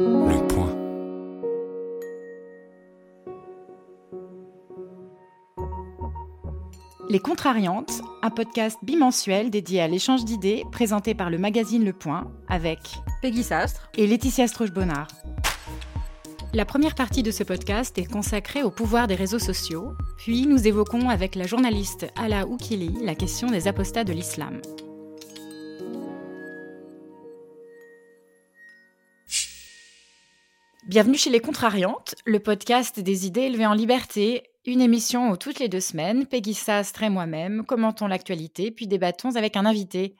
Le point. Les Contrariantes, un podcast bimensuel dédié à l'échange d'idées présenté par le magazine Le Point avec Peggy Sastre et Laetitia Stroche-Bonnard. La première partie de ce podcast est consacrée au pouvoir des réseaux sociaux, puis nous évoquons avec la journaliste Ala Oukili la question des apostats de l'islam. Bienvenue chez Les Contrariantes, le podcast des idées élevées en liberté, une émission où toutes les deux semaines, Peggy Sastre et moi-même commentons l'actualité puis débattons avec un invité.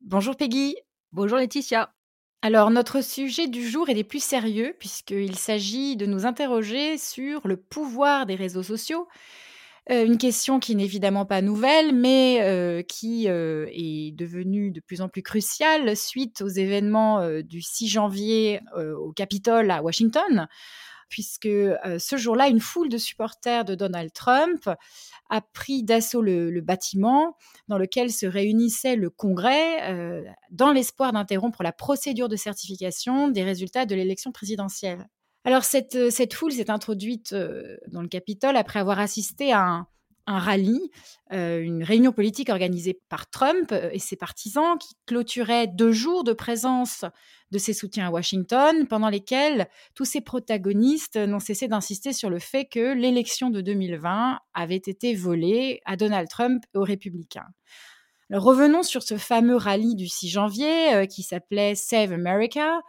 Bonjour Peggy. Bonjour Laetitia. Alors notre sujet du jour est des plus sérieux puisqu'il s'agit de nous interroger sur le pouvoir des réseaux sociaux euh, une question qui n'est évidemment pas nouvelle, mais euh, qui euh, est devenue de plus en plus cruciale suite aux événements du 6 janvier au Capitole à Washington, puisque ce jour-là, une foule de supporters de Donald Trump a pris d'assaut le, bâtiment dans lequel se réunissait le Congrès dans l'espoir d'interrompre la procédure de certification des résultats de l'élection présidentielle. Alors cette, euh, cette foule s'est introduite euh, dans le Capitole après avoir assisté à un, rallye, euh, une réunion politique organisée par Trump et ses partisans qui clôturait deux jours de présence de ses soutiens à Washington, pendant lesquels tous ces protagonistes n'ont cessé d'insister sur le fait que l'élection de 2020 avait été volée à Donald Trump et aux républicains. Revenons sur ce fameux rallye du 6 janvier qui s'appelait Save America.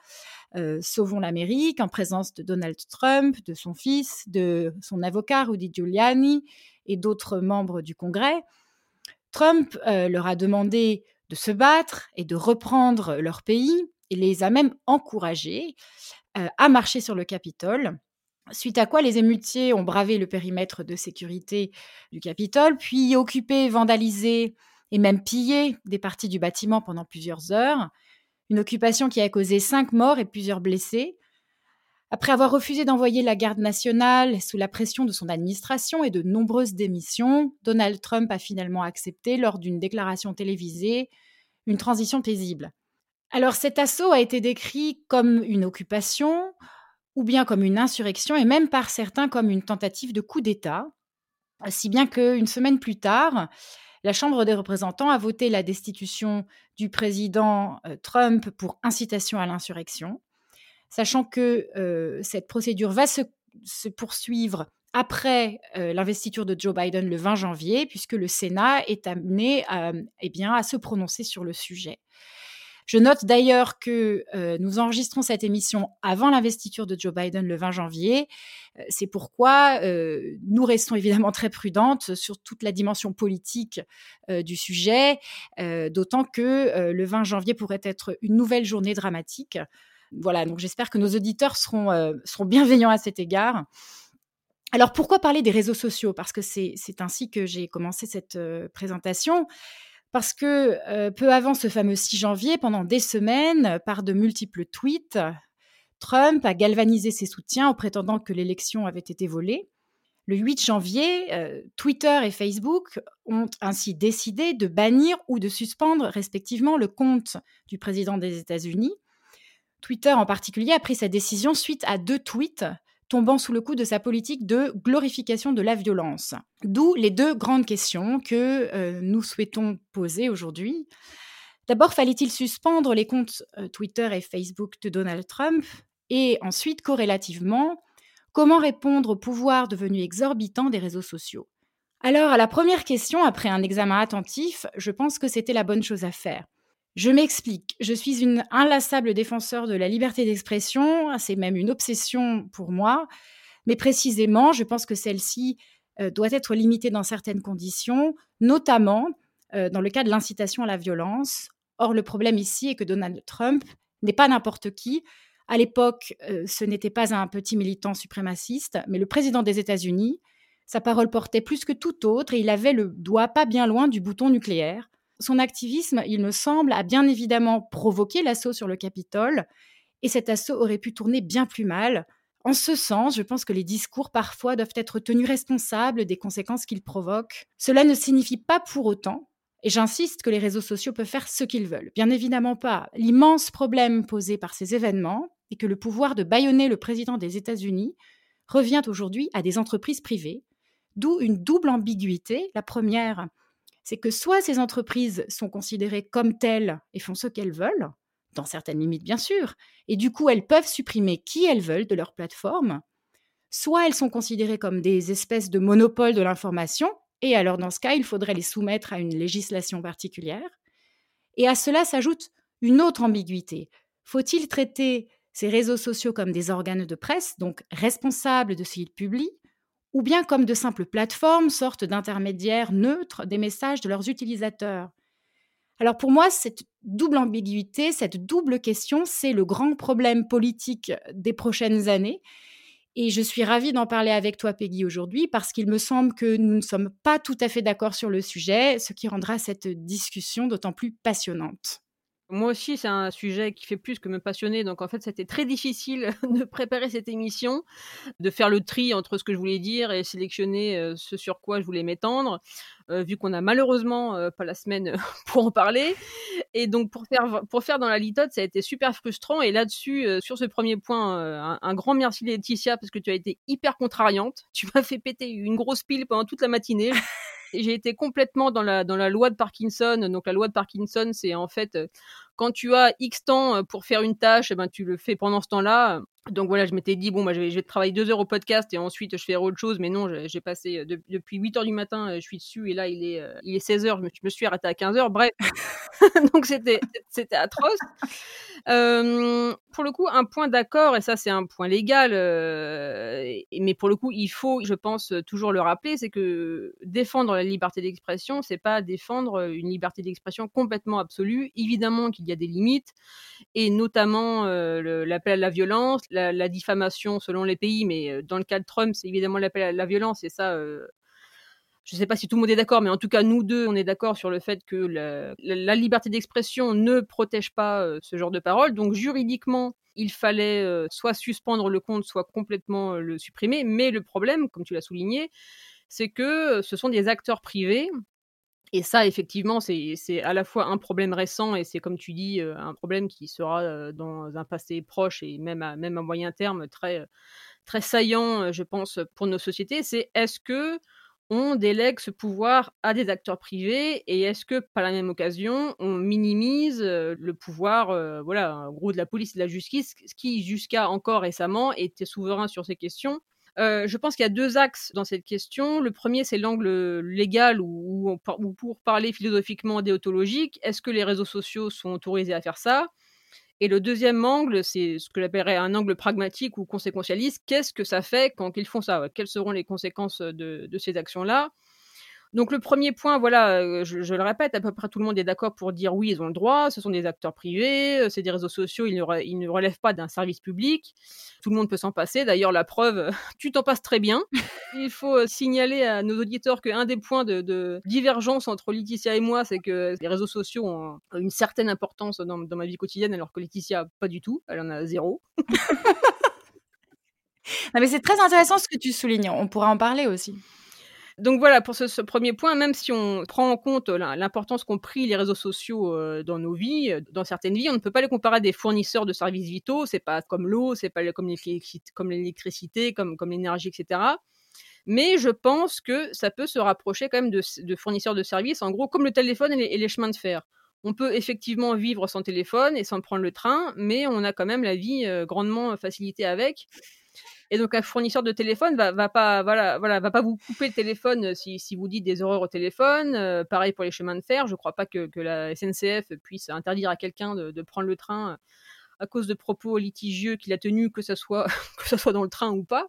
Euh, Sauvons l'Amérique en présence de Donald Trump, de son fils, de son avocat Rudy Giuliani et d'autres membres du Congrès. Trump euh, leur a demandé de se battre et de reprendre leur pays et les a même encouragés euh, à marcher sur le Capitole. Suite à quoi les émutiers ont bravé le périmètre de sécurité du Capitole, puis occupé, vandalisé et même pillé des parties du bâtiment pendant plusieurs heures une occupation qui a causé cinq morts et plusieurs blessés. Après avoir refusé d'envoyer la garde nationale sous la pression de son administration et de nombreuses démissions, Donald Trump a finalement accepté, lors d'une déclaration télévisée, une transition paisible. Alors cet assaut a été décrit comme une occupation, ou bien comme une insurrection, et même par certains comme une tentative de coup d'État, si bien qu'une semaine plus tard, la Chambre des représentants a voté la destitution du président euh, Trump pour incitation à l'insurrection, sachant que euh, cette procédure va se, poursuivre après euh, l'investiture de Joe Biden le 20 janvier, puisque le Sénat est amené eh à se prononcer sur le sujet. Je note d'ailleurs que euh, nous enregistrons cette émission avant l'investiture de Joe Biden le 20 janvier. Euh, c'est pourquoi euh, nous restons évidemment très prudentes sur toute la dimension politique du sujet, d'autant que le 20 janvier pourrait être une nouvelle journée dramatique. Voilà, donc j'espère que nos auditeurs seront, seront bienveillants à cet égard. Alors pourquoi parler des réseaux sociaux? Parce que c'est ainsi que j'ai commencé cette présentation parce que euh, peu avant ce fameux 6 janvier, pendant des semaines, par de multiples tweets, Trump a galvanisé ses soutiens en prétendant que l'élection avait été volée. Le 8 janvier, euh, Twitter et Facebook ont ainsi décidé de bannir ou de suspendre respectivement le compte du président des États-Unis. Twitter en particulier a pris sa décision suite à deux tweets tombant sous le coup de sa politique de glorification de la violence. D'où les deux grandes questions que euh, nous souhaitons poser aujourd'hui. D'abord, fallait-il suspendre les comptes euh, Twitter et Facebook de Donald Trump? Et ensuite, corrélativement, comment répondre au pouvoir devenu exorbitant des réseaux sociaux? Alors, à la première question, après un examen attentif, je pense que c'était la bonne chose à faire. Je m'explique. Je suis une inlassable défenseur de la liberté d'expression. C'est même une obsession pour moi. Mais précisément, je pense que celle-ci euh, doit être limitée dans certaines conditions, notamment euh, dans le cas de l'incitation à la violence. Or, le problème ici est que Donald Trump n'est pas n'importe qui. À l'époque, euh, ce n'était pas un petit militant suprémaciste, mais le président des États-Unis. Sa parole portait plus que tout autre et il avait le doigt pas bien loin du bouton nucléaire. Son activisme, il me semble, a bien évidemment provoqué l'assaut sur le Capitole, et cet assaut aurait pu tourner bien plus mal. En ce sens, je pense que les discours parfois doivent être tenus responsables des conséquences qu'ils provoquent. Cela ne signifie pas pour autant, et j'insiste, que les réseaux sociaux peuvent faire ce qu'ils veulent. Bien évidemment pas. L'immense problème posé par ces événements, est que le pouvoir de bâillonner le président des États-Unis revient aujourd'hui à des entreprises privées, d'où une double ambiguïté. La première, c'est que soit ces entreprises sont considérées comme telles et font ce qu'elles veulent, dans certaines limites bien sûr, et du coup elles peuvent supprimer qui elles veulent de leur plateforme, soit elles sont considérées comme des espèces de monopoles de l'information, et alors dans ce cas il faudrait les soumettre à une législation particulière. Et à cela s'ajoute une autre ambiguïté. Faut-il traiter ces réseaux sociaux comme des organes de presse, donc responsables de ce qu'ils publient, ou bien comme de simples plateformes, sortes d'intermédiaires neutres des messages de leurs utilisateurs alors pour moi, cette double ambiguïté, cette double question, c'est le grand problème politique des prochaines années. Et je suis ravie d'en parler avec toi, Peggy, aujourd'hui, parce qu'il me semble que nous ne sommes pas tout à fait d'accord sur le sujet, ce qui rendra cette discussion d'autant plus passionnante. Moi aussi, c'est un sujet qui fait plus que me passionner. Donc, en fait, c'était très difficile de préparer cette émission, de faire le tri entre ce que je voulais dire et sélectionner euh, ce sur quoi je voulais m'étendre, euh, vu qu'on a malheureusement euh, pas la semaine pour en parler. Et donc, pour faire, dans la litote, ça a été super frustrant. Et là-dessus, sur ce premier point, un, grand merci Laetitia, parce que tu as été hyper contrariante. Tu m'as fait péter une grosse pile pendant toute la matinée j'ai été complètement dans la, loi de Parkinson. Donc, la loi de Parkinson, c'est en fait, quand tu as X temps euh, pour faire une tâche, eh ben, tu le fais pendant ce temps-là. Donc voilà, je m'étais dit, bon, bah, je, vais, travailler deux heures au podcast et ensuite je fais autre chose. Mais non, j'ai passé euh, depuis 8 heures du matin, je suis dessus et là, il est, il est 16 heures. Je me, je me suis arrêtée à 15 heures. Bref, donc c'était atroce. Euh, pour le coup, un point d'accord, et ça c'est un point légal, euh, mais pour le coup, il faut, je pense, toujours le rappeler, c'est que défendre la liberté d'expression, c'est pas défendre une liberté d'expression complètement absolue. Évidemment qu'il y a des limites, et notamment euh, l'appel à la violence, la, la, diffamation selon les pays, mais dans le cas de Trump, c'est évidemment l'appel à la violence, et ça, je ne sais pas si tout le monde est d'accord, mais en tout cas, nous deux, on est d'accord sur le fait que la, liberté d'expression ne protège pas euh, ce genre de paroles. Donc, juridiquement, il fallait euh, soit suspendre le compte, soit complètement euh, le supprimer. Mais le problème, comme tu l'as souligné, c'est que ce sont des acteurs privés. Et ça, effectivement, c'est à la fois un problème récent et c'est, comme tu dis, un problème qui sera dans un passé proche et même à, même à moyen terme très, très saillant, je pense, pour nos sociétés. C'est est-ce que on délègue ce pouvoir à des acteurs privés et est-ce que par la même occasion on minimise euh, le pouvoir euh, voilà gros de la police et de la justice qui jusqu'à encore récemment était souverain sur ces questions? Euh, je pense qu'il y a deux axes dans cette question. Le premier, c'est l'angle légal ou, pour parler philosophiquement déontologique. Est-ce que les réseaux sociaux sont autorisés à faire ça? Et le deuxième angle, c'est ce que j'appellerais un angle pragmatique ou conséquentialiste. Qu'est-ce que ça fait quand ils font ça? Quelles seront les conséquences de, de ces actions-là? Donc le premier point, voilà, euh, je, je, le répète, à peu près tout le monde est d'accord pour dire oui, ils ont le droit, ce sont des acteurs privés, euh, c'est des réseaux sociaux, ils ne, ils ne relèvent pas d'un service public, tout le monde peut s'en passer, d'ailleurs la preuve, tu t'en passes très bien. Il faut euh, signaler à nos auditeurs qu'un des points de, de, divergence entre Laetitia et moi, c'est que les réseaux sociaux ont une certaine importance dans, dans ma vie quotidienne, alors que Laetitia, pas du tout, elle en a zéro. non mais c'est très intéressant ce que tu soulignes, on pourra en parler aussi. Donc voilà, pour ce, premier point, même si on prend en compte l'importance qu'ont pris les réseaux sociaux euh, dans nos vies, euh, dans certaines vies, on ne peut pas les comparer à des fournisseurs de services vitaux. C'est pas comme l'eau, c'est pas comme l'électricité, comme, l'énergie, etc. Mais je pense que ça peut se rapprocher quand même de, fournisseurs de services, en gros, comme le téléphone et les chemins de fer on peut effectivement vivre sans téléphone et sans prendre le train, mais on a quand même la vie euh, grandement facilitée avec. Et donc un fournisseur de téléphone va, va pas voilà voilà va pas vous couper le téléphone euh, si, si vous dites des horreurs au téléphone. Euh, pareil pour les chemins de fer. Je crois pas que, que la SNCF puisse interdire à quelqu'un de, prendre le train à cause de propos litigieux qu'il a tenus, que ce soit que ça soit dans le train ou pas.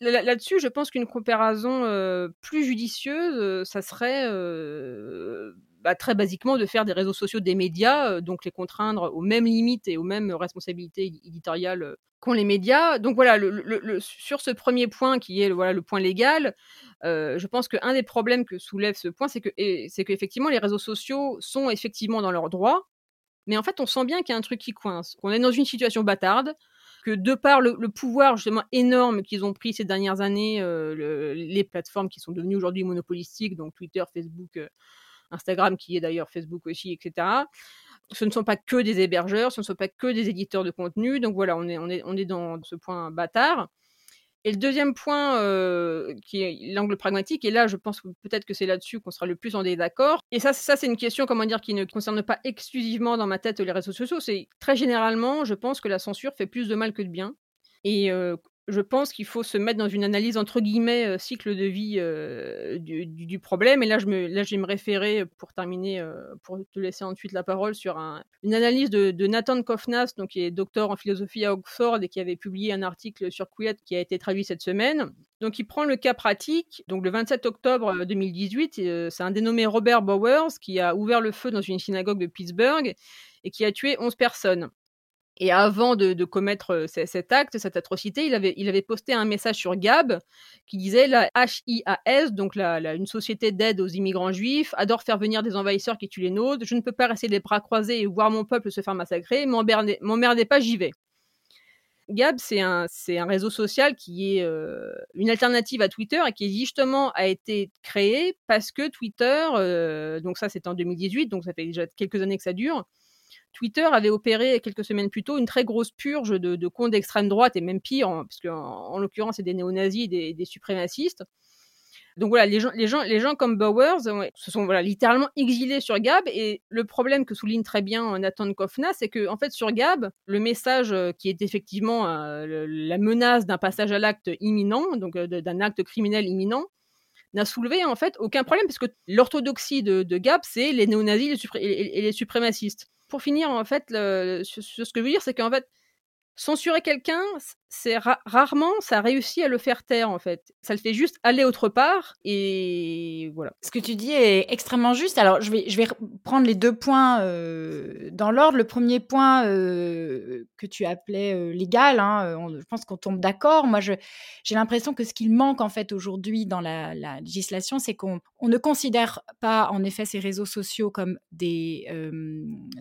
Là-dessus, je pense qu'une comparaison euh, plus judicieuse, ça serait euh, bah, très basiquement de faire des réseaux sociaux des médias, euh, donc les contraindre aux mêmes limites et aux mêmes responsabilités éditoriales qu'ont les médias. Donc voilà, sur ce premier point qui est voilà le point légal, euh, je pense qu'un des problèmes que soulève ce point, c'est que c'est qu'effectivement les réseaux sociaux sont effectivement dans leurs droits, mais en fait on sent bien qu'il y a un truc qui coince, qu'on est dans une situation bâtarde, que de par le, pouvoir justement énorme qu'ils ont pris ces dernières années, euh, les plateformes qui sont devenues aujourd'hui monopolistiques, donc Twitter, Facebook, Instagram qui est d'ailleurs Facebook aussi, etc. ce ne sont pas que des hébergeurs, ce ne sont pas que des éditeurs de contenu. Donc voilà, on est, on est, on est dans ce point bâtard. Et le deuxième point, euh, qui est l'angle pragmatique, et là, je pense peut-être que c'est là-dessus qu'on sera le plus en désaccord. Et ça, ça c'est une question, comment dire, qui ne concerne pas exclusivement dans ma tête les réseaux sociaux. C'est très généralement, je pense que la censure fait plus de mal que de bien. Et euh, je pense qu'il faut se mettre dans une analyse entre guillemets euh, cycle de vie euh, du, problème. Et là, je me, là, je vais me référer pour terminer, euh, pour te laisser ensuite la parole sur une analyse de, Nathan Kofnas, qui est docteur en philosophie à Oxford et qui avait publié un article sur Quiet qui a été traduit cette semaine. Donc, il prend le cas pratique. Donc, le 27 octobre 2018, c'est un dénommé Robert Bowers qui a ouvert le feu dans une synagogue de Pittsburgh et qui a tué 11 personnes. Et avant de, commettre cet acte, cette atrocité, il avait, posté un message sur Gab qui disait la HIAS, donc la, une société d'aide aux immigrants juifs, adore faire venir des envahisseurs qui tuent les nôtres. Je ne peux pas rester les bras croisés et voir mon peuple se faire massacrer. M'emmerdez pas, j'y vais. Gab, c'est un, un, réseau social qui est une alternative à Twitter et qui justement a été créé parce que Twitter, donc ça c'est en 2018, donc ça fait déjà quelques années que ça dure, Twitter avait opéré quelques semaines plus tôt une très grosse purge de, comptes d'extrême droite et même pire, parce qu'en en, l'occurrence, c'est des néo-nazis, des, des suprémacistes. Donc voilà, les gens, les gens, les gens comme Bowers se sont voilà, littéralement exilés sur Gab. Et le problème que souligne très bien Nathan Kofna, c'est que en fait sur Gab, le message euh, qui est effectivement euh, la menace d'un passage à l'acte imminent, donc euh, d'un acte criminel imminent, n'a soulevé en fait aucun problème, parce que l'orthodoxie de, Gab, c'est les néo-nazis et les suprémacistes pour finir, en fait, ce que je veux dire, c'est qu'en fait, censurer quelqu'un, c'est rarement ça réussit à le faire taire en fait. Ça le fait juste aller autre part et voilà. Ce que tu dis est extrêmement juste. Alors je vais je vais prendre les deux points euh, dans l'ordre. Le premier point euh, que tu appelais euh, légal, hein, je pense qu'on tombe d'accord. Moi j'ai l'impression que ce qu'il manque en fait aujourd'hui dans la, législation, c'est qu'on on ne considère pas en effet ces réseaux sociaux comme des,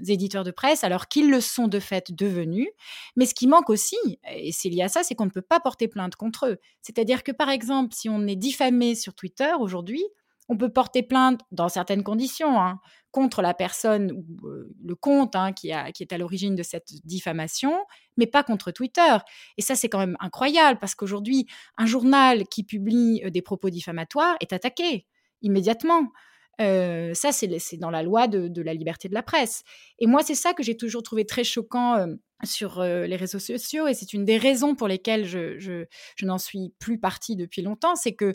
éditeurs de presse alors qu'ils le sont de fait devenus. Mais ce qui manque aussi, et c'est à ça, c'est qu'on ne peut pas porter plainte contre eux. C'est-à-dire que, par exemple, si on est diffamé sur Twitter aujourd'hui, on peut porter plainte dans certaines conditions hein, contre la personne ou euh, le compte hein, qui, est à l'origine de cette diffamation, mais pas contre Twitter. Et ça, c'est quand même incroyable parce qu'aujourd'hui, un journal qui publie euh, des propos diffamatoires est attaqué immédiatement. Euh, ça, c'est dans la loi de, la liberté de la presse. Et moi, c'est ça que j'ai toujours trouvé très choquant sur les réseaux sociaux, et c'est une des raisons pour lesquelles je, n'en suis plus partie depuis longtemps, c'est que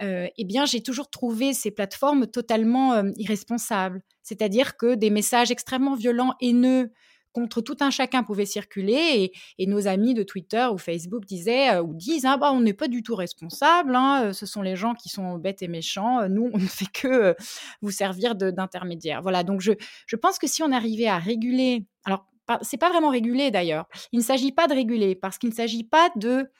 eh bien, j'ai toujours trouvé ces plateformes totalement irresponsables. C'est-à-dire que des messages extrêmement violents, haineux, contre tout un chacun pouvait circuler et, nos amis de Twitter ou Facebook disaient ou disent ah bah on n'est pas du tout responsable, hein, ce sont les gens qui sont bêtes et méchants, nous on ne fait que vous servir d'intermédiaire. Voilà donc je, je pense que si on arrivait à réguler, alors c'est pas vraiment réguler d'ailleurs, il ne s'agit pas de réguler parce qu'il ne s'agit pas de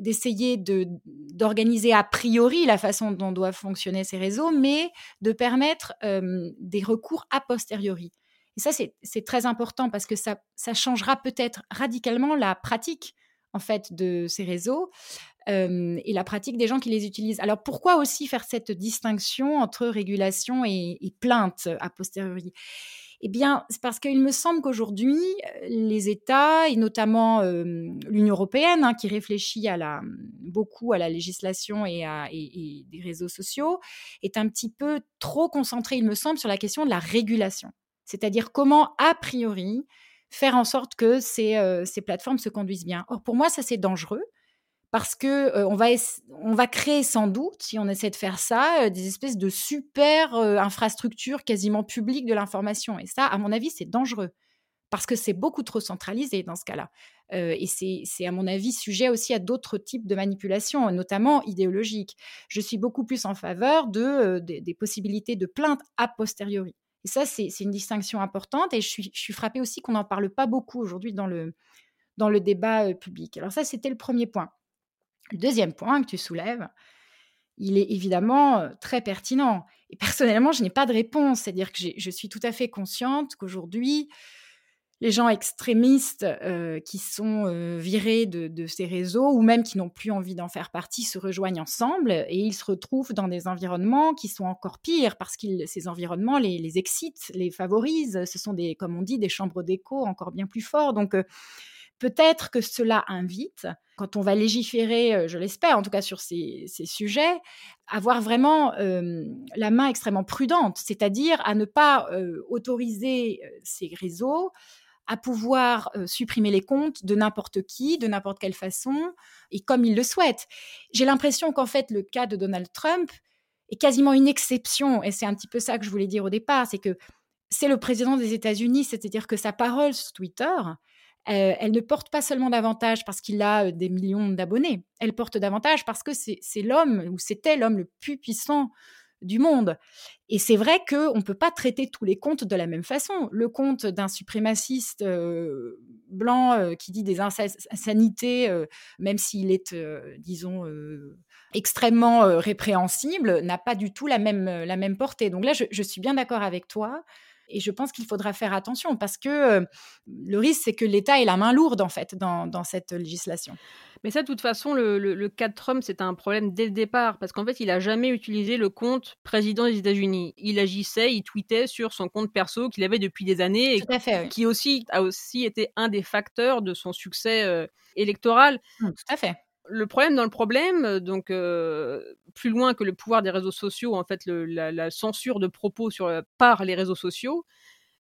d'essayer de d'organiser a priori la façon dont doivent fonctionner ces réseaux, mais de permettre des recours a posteriori. Et ça, c'est très important parce que ça, ça changera peut-être radicalement la pratique en fait de ces réseaux et la pratique des gens qui les utilisent. Alors pourquoi aussi faire cette distinction entre régulation et, plainte a posteriori? Eh bien, c'est parce qu'il me semble qu'aujourd'hui, les États, et notamment l'Union européenne, hein, qui réfléchit beaucoup à la législation et, à, des réseaux sociaux, est un petit peu trop concentré, il me semble, sur la question de la régulation. C'est-à-dire comment, a priori, faire en sorte que ces, euh, ces plateformes se conduisent bien. Or, pour moi, ça, c'est dangereux parce que euh, on, va on va créer sans doute, si on essaie de faire ça, euh, des espèces de super infrastructures quasiment publiques de l'information. Et ça, à mon avis, c'est dangereux parce que c'est beaucoup trop centralisé dans ce cas-là. et c'est, à mon avis, sujet aussi à d'autres types de manipulations, notamment idéologiques. Je suis beaucoup plus en faveur de, des possibilités de plainte a posteriori. Et ça, c'est une distinction importante. Et je suis, je suis frappée aussi qu'on n'en parle pas beaucoup aujourd'hui dans le, dans le débat euh, public. Alors ça, c'était le premier point. Le deuxième point que tu soulèves, il est évidemment euh, très pertinent. Et personnellement, je n'ai pas de réponse. C'est-à-dire que je suis tout à fait consciente qu'aujourd'hui, les gens extrémistes euh, qui sont euh, virés de, ces réseaux ou même qui n'ont plus envie d'en faire partie se rejoignent ensemble et ils se retrouvent dans des environnements qui sont encore pires parce que ces environnements les, excitent, les favorisent. Ce sont des, comme on dit, des chambres d'écho encore bien plus forts. Donc peut-être que cela invite, quand on va légiférer, je l'espère, en tout cas sur ces, ces sujets, avoir vraiment la main extrêmement prudente, c'est-à-dire à ne pas autoriser ces réseaux à pouvoir supprimer les comptes de n'importe qui, de n'importe quelle façon, et comme il le souhaite. J'ai l'impression qu'en fait, le cas de Donald Trump est quasiment une exception, et c'est un petit peu ça que je voulais dire au départ, c'est que c'est le président des États-Unis, c'est-à-dire que sa parole sur Twitter, elle ne porte pas seulement davantage parce qu'il a des millions d'abonnés, elle porte davantage parce que c'est l'homme, ou c'était l'homme le plus puissant du monde. Et c'est vrai qu'on ne peut pas traiter tous les comptes de la même façon. Le compte d'un suprémaciste euh, blanc euh, qui dit des insanités, euh, même s'il est, disons, extrêmement répréhensible, n'a pas du tout la même, la même portée. Donc là, je suis bien d'accord avec toi. Et je pense qu'il faudra faire attention parce que le risque, c'est que l'État ait la main lourde, en fait, dans, cette législation. Mais ça, de toute façon, le, cas de Trump, c'est un problème dès le départ, parce qu'en fait, il n'a jamais utilisé le compte président des États-Unis. Il agissait, il tweetait sur son compte perso qu'il avait depuis des années, et qui aussi a aussi été un des facteurs de son succès électoral. Mmh, tout à fait. Le problème dans le problème, donc plus loin que le pouvoir des réseaux sociaux, en fait, la, censure de propos sur, par les réseaux sociaux,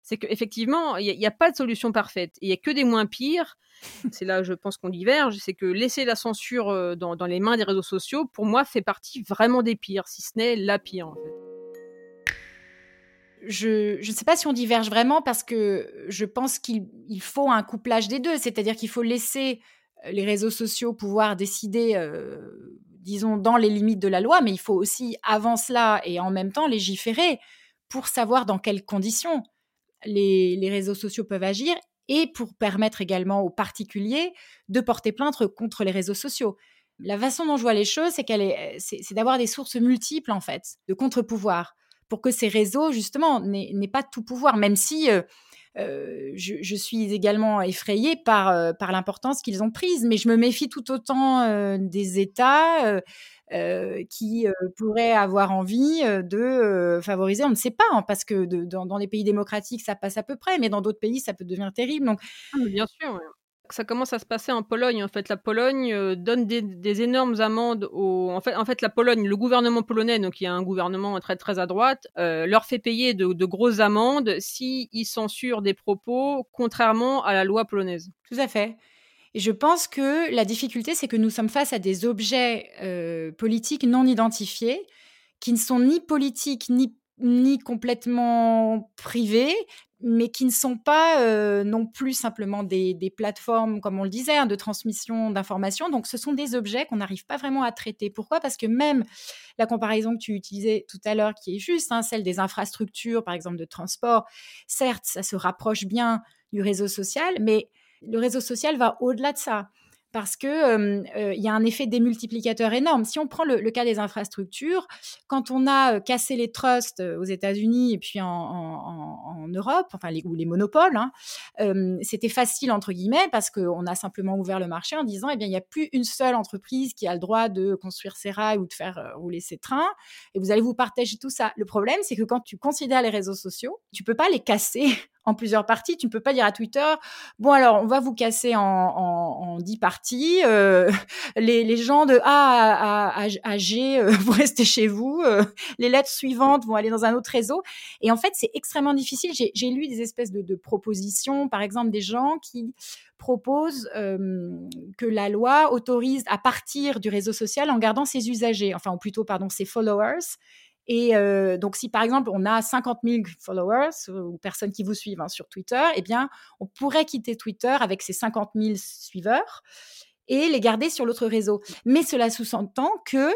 c'est qu'effectivement, il n'y a, pas de solution parfaite. Il n'y a que des moins pires. C'est là, je pense qu'on diverge. C'est que laisser la censure dans, les mains des réseaux sociaux, pour moi, fait partie vraiment des pires, si ce n'est la pire, en fait. Je ne sais pas si on diverge vraiment parce que je pense qu'il faut un couplage des deux, c'est-à-dire qu'il faut laisser les réseaux sociaux pouvoir décider, euh, disons, dans les limites de la loi, mais il faut aussi, avant cela et en même temps, légiférer pour savoir dans quelles conditions les, réseaux sociaux peuvent agir et pour permettre également aux particuliers de porter plainte contre les réseaux sociaux. La façon dont je vois les choses, c'est qu'elle est, c'est d'avoir des sources multiples en fait de contre-pouvoir pour que ces réseaux justement n'aient pas tout pouvoir, même si euh, euh, je, suis également effrayée par, euh, par l'importance qu'ils ont prise, mais je me méfie tout autant euh, des États qui pourraient avoir envie de favoriser, on ne sait pas, hein, parce que dans, les pays démocratiques, ça passe à peu près, mais dans d'autres pays, ça peut devenir terrible. Donc, ah, bien sûr ça commence à se passer en Pologne. En fait, la Pologne euh, donne des, énormes amendes. En fait, en fait, la Pologne, le gouvernement polonais, donc il y a un gouvernement très très à droite, euh, leur fait payer de, grosses amendes s'ils censurent des propos contrairement à la loi polonaise. Tout à fait. Et je pense que la difficulté, c'est que nous sommes face à des objets euh, politiques non identifiés qui ne sont ni politiques ni ni complètement privés, mais qui ne sont pas euh, non plus simplement des, plateformes, comme on le disait, hein, de transmission d'informations. Donc, ce sont des objets qu'on n'arrive pas vraiment à traiter. Pourquoi? Parce que même la comparaison que tu utilisais tout à l'heure, qui est juste, hein, celle des infrastructures, par exemple, de transport, certes, ça se rapproche bien du réseau social, mais le réseau social va au-delà de ça parce que il y a un effet démultiplicateur énorme. Si on prend le, cas des infrastructures, quand on a cassé les trusts aux États-Unis et puis en, Europe, enfin ou les monopoles, hein, c'était facile entre guillemets parce qu'on a simplement ouvert le marché en disant eh bien il n'y a plus une seule entreprise qui a le droit de construire ses rails ou de faire rouler ses trains et vous allez vous partager tout ça. Le problème c'est que quand tu considères les réseaux sociaux, tu peux pas les casser en plusieurs parties. Tu ne peux pas dire à Twitter, bon alors on va vous casser en, dix parties. Euh, les, gens de A à, G, euh, vous restez chez vous. Euh, les lettres suivantes vont aller dans un autre réseau. Et en fait, c'est extrêmement difficile. J'ai lu des espèces de, propositions, par exemple des gens qui proposent que la loi autorise à partir du réseau social en gardant ses usagers, enfin ou plutôt pardon ses followers et euh, donc, si par exemple on a 50 000 followers ou personnes qui vous suivent hein, sur Twitter, eh bien, on pourrait quitter Twitter avec ces 50 000 suiveurs et les garder sur l'autre réseau. Mais cela sous-entend que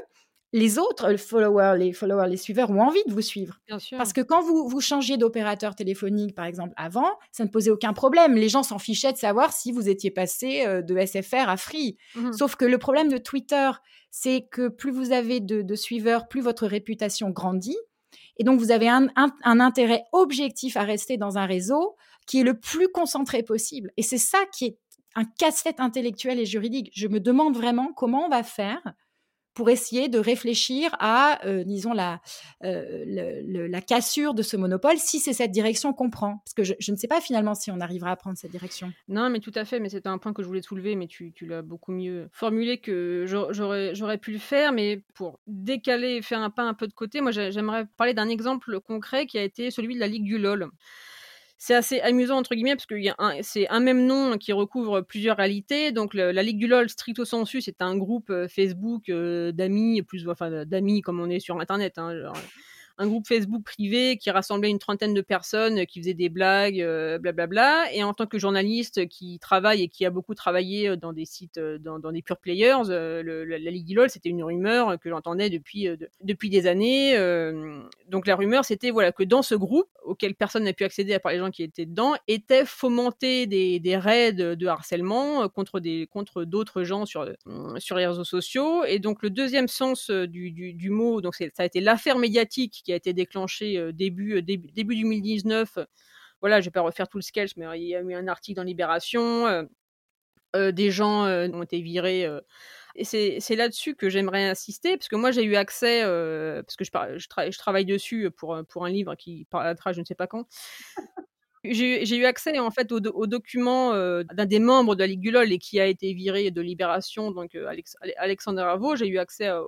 les autres les followers, les followers, les suiveurs ont envie de vous suivre. Parce que quand vous, vous changez d'opérateur téléphonique, par exemple, avant, ça ne posait aucun problème. Les gens s'en fichaient de savoir si vous étiez passé euh, de SFR à Free. Mmh Sauf que le problème de Twitter, c'est que plus vous avez de, suiveurs, plus votre réputation grandit. Et donc, vous avez un, intérêt objectif à rester dans un réseau qui est le plus concentré possible. Et c'est ça qui est un casse-tête intellectuel et juridique. Je me demande vraiment comment on va faire pour essayer de réfléchir à, euh, disons, la, euh, la cassure de ce monopole, si c'est cette direction qu'on prend. Parce que je, ne sais pas finalement si on arrivera à prendre cette direction. Non, mais tout à fait, mais c'était un point que je voulais soulever, mais tu, l'as beaucoup mieux formulé que j'aurais pu le faire. Mais pour décaler et faire un pas un peu de côté, moi j'aimerais parler d'un exemple concret qui a été celui de la Ligue du LOL c'est assez amusant entre guillemets parce que c'est un même nom qui recouvre plusieurs réalités. Donc la Ligue du LOL stricto sensu, c'est un groupe euh, Facebook euh, d'amis plus enfin d'amis comme on est sur internet. Hein, un groupe Facebook privé qui rassemblait une trentaine de personnes, qui faisait des blagues, euh, blablabla. Et en tant que journaliste qui travaille et qui a beaucoup travaillé euh, dans des sites, euh, dans, des pure players, la, Ligue LOL, c'était une rumeur que j'entendais depuis, depuis des années. donc la rumeur, c'était voilà, que dans ce groupe, auquel personne n'a pu accéder à part les gens qui étaient dedans, étaient fomentés des, des raids de harcèlement contre des contre d'autres gens sur, sur les réseaux sociaux. Et donc le deuxième sens du, du, du mot, donc ça a été l'affaire médiatique qui a été déclenché début, début, début 2019. Voilà, je vais pas refaire tout le sketch, mais il y a eu un article dans Libération. des gens ont été virés. et c'est là-dessus que j'aimerais insister, parce que moi j'ai eu accès, parce que je, je, travaille dessus pour, pour un livre qui parlera je ne sais pas quand. J'ai eu accès en fait aux, documents d'un des membres de la Ligue du LOL et qui a été viré de Libération, donc Alexandre Ravo. J'ai eu accès à,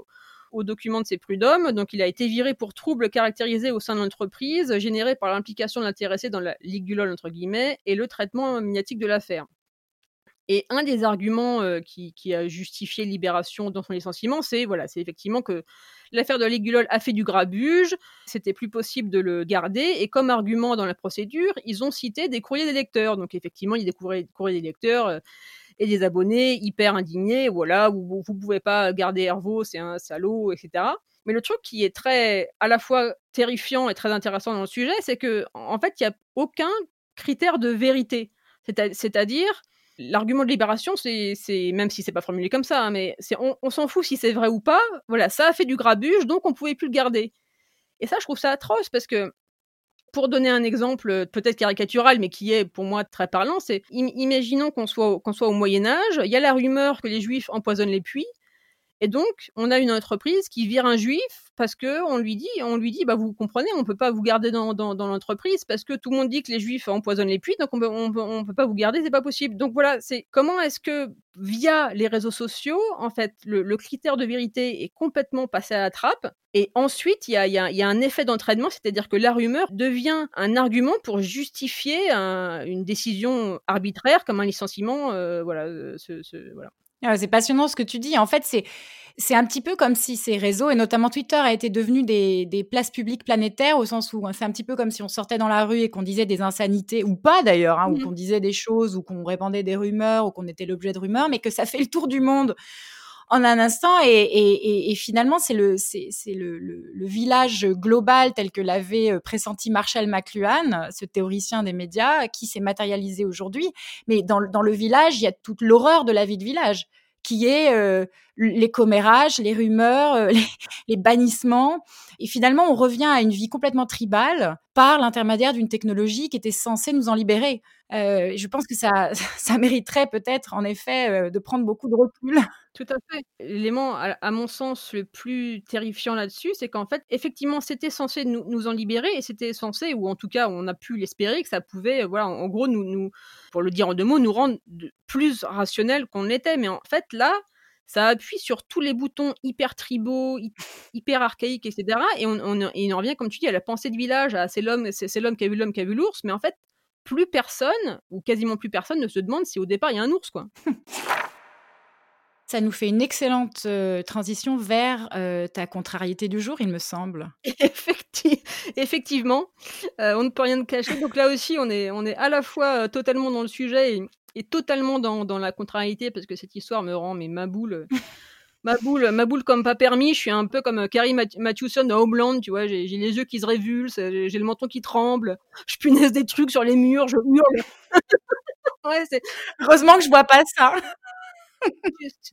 au document de ses prud'hommes. Donc, il a été viré pour troubles caractérisés au sein de l'entreprise, générés par l'implication de l'intéressé dans la ligue entre guillemets, et le traitement médiatique de l'affaire. Et un des arguments euh, qui, a justifié Libération dans son licenciement, c'est voilà, c'est effectivement que l'affaire de la Ligue du LOL a fait du grabuge, c'était plus possible de le garder, et comme argument dans la procédure, ils ont cité des courriers des lecteurs. Donc effectivement, il y des courriers, des lecteurs euh, et des abonnés hyper indignés, voilà, vous, vous pouvez pas garder Hervo, c'est un salaud, etc. Mais le truc qui est très, à la fois terrifiant et très intéressant dans le sujet, c'est que en fait, il n'y a aucun critère de vérité. C'est-à-dire, l'argument de libération, c'est, même si c'est pas formulé comme ça, hein, mais on, on s'en fout si c'est vrai ou pas. Voilà, ça a fait du grabuge, donc on pouvait plus le garder. Et ça, je trouve ça atroce parce que pour donner un exemple euh, peut-être caricatural, mais qui est pour moi très parlant, c'est imaginons qu'on soit, qu'on soit au Moyen Âge, il y a la rumeur que les Juifs empoisonnent les puits, et donc on a une entreprise qui vire un Juif parce que on lui dit, on lui dit, bah vous comprenez, on peut pas vous garder dans, dans, l'entreprise parce que tout le monde dit que les Juifs empoisonnent les puits, donc on peut, on peut, pas vous garder, c'est pas possible. Donc voilà, c'est comment est-ce que via les réseaux sociaux, en fait, le, critère de vérité est complètement passé à la trappe. Et ensuite, il y a, y, a, un effet d'entraînement, c'est-à-dire que la rumeur devient un argument pour justifier une décision arbitraire comme un licenciement. Euh, voilà, euh, ce, voilà. Ah, c'est passionnant ce que tu dis. En fait, c'est c'est un petit peu comme si ces réseaux, et notamment Twitter, a été devenu des, des places publiques planétaires, au sens où hein, c'est un petit peu comme si on sortait dans la rue et qu'on disait des insanités, ou pas d'ailleurs, hein, ou mmh qu'on disait des choses, ou qu'on répandait des rumeurs, ou qu'on était l'objet de rumeurs, mais que ça fait le tour du monde en un instant. Et, et, et finalement, c'est le, c'est, le, le, village global tel que l'avait euh, pressenti Marshall McLuhan, ce théoricien des médias, qui s'est matérialisé aujourd'hui. Mais dans, dans le village, il y a toute l'horreur de la vie de village qui est euh, les commérages, les rumeurs, euh, les, bannissements. Et finalement, on revient à une vie complètement tribale par l'intermédiaire d'une technologie qui était censée nous en libérer. Euh, je pense que ça, ça mériterait peut-être, en effet, de prendre beaucoup de recul. Tout à fait. L'élément, à, mon sens, le plus terrifiant là-dessus, c'est qu'en fait, effectivement, c'était censé nous, nous, en libérer et c'était censé, ou en tout cas, on a pu l'espérer, que ça pouvait, voilà, en, gros, nous, pour le dire en deux mots, nous rendre plus rationnels qu'on l'était. Mais en fait, là, ça appuie sur tous les boutons hyper tribaux, hyper archaïques, etc. Et on, on, en revient, comme tu dis, à la pensée de village, à c'est l'homme, c'est l'homme qui a vu l'homme qui a vu l'ours, mais en fait, plus personne, ou quasiment plus personne, ne se demande si au départ il y a un ours, quoi. Ça nous fait une excellente euh, transition vers euh, ta contrariété du jour, il me semble. effectivement, euh, on ne peut rien de cacher. Donc là aussi, on est, on est à la fois totalement dans le sujet et, totalement dans, dans, la contrariété parce que cette histoire me rend mais ma boule. ma boule, ma boule comme pas permis. Je suis un peu comme Carrie Mathewson dans Homeland, tu vois. J'ai les yeux qui se révulsent, j'ai le menton qui tremble. Je punaise des trucs sur les murs, je hurle. ouais, Heureusement que je vois pas ça.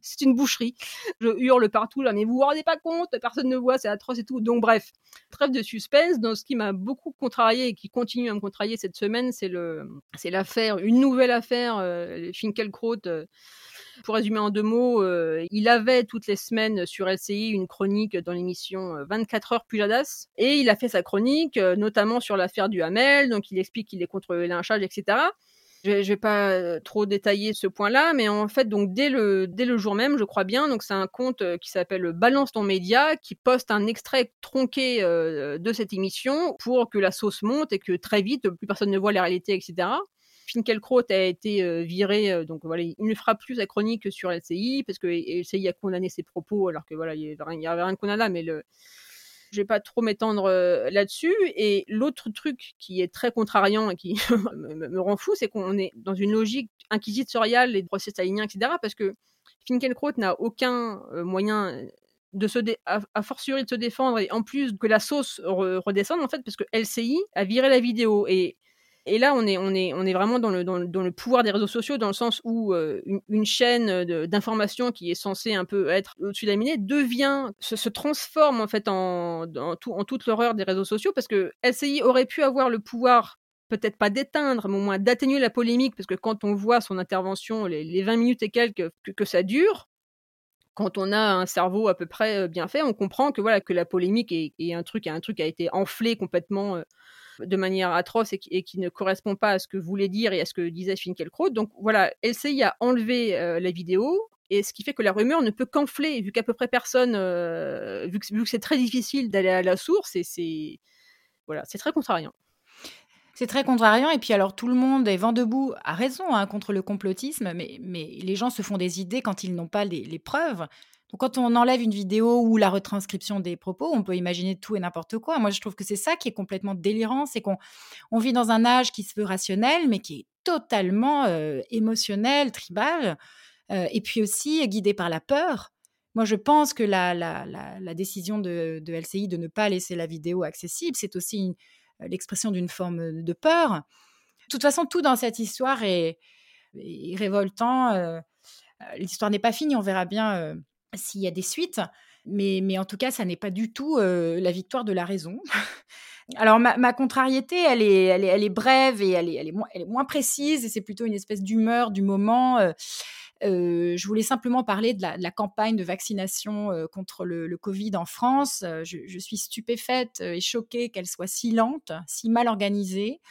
C'est une boucherie. Je hurle partout là, mais vous vous rendez pas compte, personne ne voit, c'est atroce et tout. Donc bref, trêve de suspense. Dans ce qui m'a beaucoup contrarié et qui continue à me contrarier cette semaine, c'est le, c'est l'affaire, une nouvelle affaire, euh, Finkelkraut. Euh, pour résumer en deux mots, euh, il avait toutes les semaines sur LCI une chronique dans l'émission 24 heures Pujadas et il a fait sa chronique notamment sur l'affaire du Hamel, donc il explique qu'il est contre le lynchage, etc. Je vais, vais pas euh, trop détailler ce point-là, mais en fait, donc dès le dès le jour même, je crois bien, donc c'est un compte euh, qui s'appelle Balance ton média qui poste un extrait tronqué euh, de cette émission pour que la sauce monte et que très vite plus personne ne voit la réalité, etc. Finkelkraut a été viré, donc voilà, il ne fera plus sa chronique sur LCI parce que LCI a condamné ses propos alors que voilà, il n'y avait, avait, rien de condamnable, mais le je vais pas trop m'étendre euh, là-dessus. Et l'autre truc qui est très contrariant et qui me, rend fou, c'est qu'on est dans une logique inquisitoriale et de procès stalinien, etc. Parce que Finkelkraut n'a aucun euh, moyen de se à, fortiori de se défendre et en plus que la sauce redescende en fait parce que LCI a viré la vidéo et et là, on est, vraiment dans le, pouvoir des réseaux sociaux, dans le sens où euh, une, chaîne d'information qui est censée un peu être au-dessus de la minée devient, se, transforme en fait en, en, tout, en toute l'horreur des réseaux sociaux, parce que LCI aurait pu avoir le pouvoir peut-être pas d'éteindre, mais au moins d'atténuer la polémique, parce que quand on voit son intervention, les, 20 minutes et quelques que, ça dure, quand on a un cerveau à peu près euh, bien fait, on comprend que voilà que la polémique est, un truc, un truc a été enflé complètement. Euh, de manière atroce et qui, ne correspond pas à ce que voulait dire et à ce que disait Finkielkraut. Donc voilà, LCI a enlevé euh, la vidéo. Et ce qui fait que la rumeur ne peut qu'enfler, vu qu'à peu près personne, euh, vu que, c'est très difficile d'aller à la source, et c'est voilà, c'est très contrariant. C'est très contrariant. Et puis alors, tout le monde est vent debout, a raison, hein, contre le complotisme, mais, mais les gens se font des idées quand ils n'ont pas les preuves. Donc, quand on enlève une vidéo ou la retranscription des propos, on peut imaginer tout et n'importe quoi. Moi, je trouve que c'est ça qui est complètement délirant, c'est qu'on on vit dans un âge qui se veut rationnel, mais qui est totalement euh, émotionnel, tribal, euh, et puis aussi guidé par la peur. Moi, je pense que la, décision de, LCI de ne pas laisser la vidéo accessible, c'est aussi euh, l'expression d'une forme de peur. De toute façon, tout dans cette histoire est révoltant. L'histoire n'est pas finie, on verra bien s'il y a des suites. Mais, mais en tout cas, ça n'est pas du tout la victoire de la raison. Alors, ma, contrariété, elle est, elle, est, elle est brève et elle est, elle est, moins, elle est moins précise, et c'est plutôt une espèce d'humeur du moment. je voulais simplement parler de la, campagne de vaccination contre le, Covid en France. Je, je, suis stupéfaite et choquée qu'elle soit si lente, si mal organisée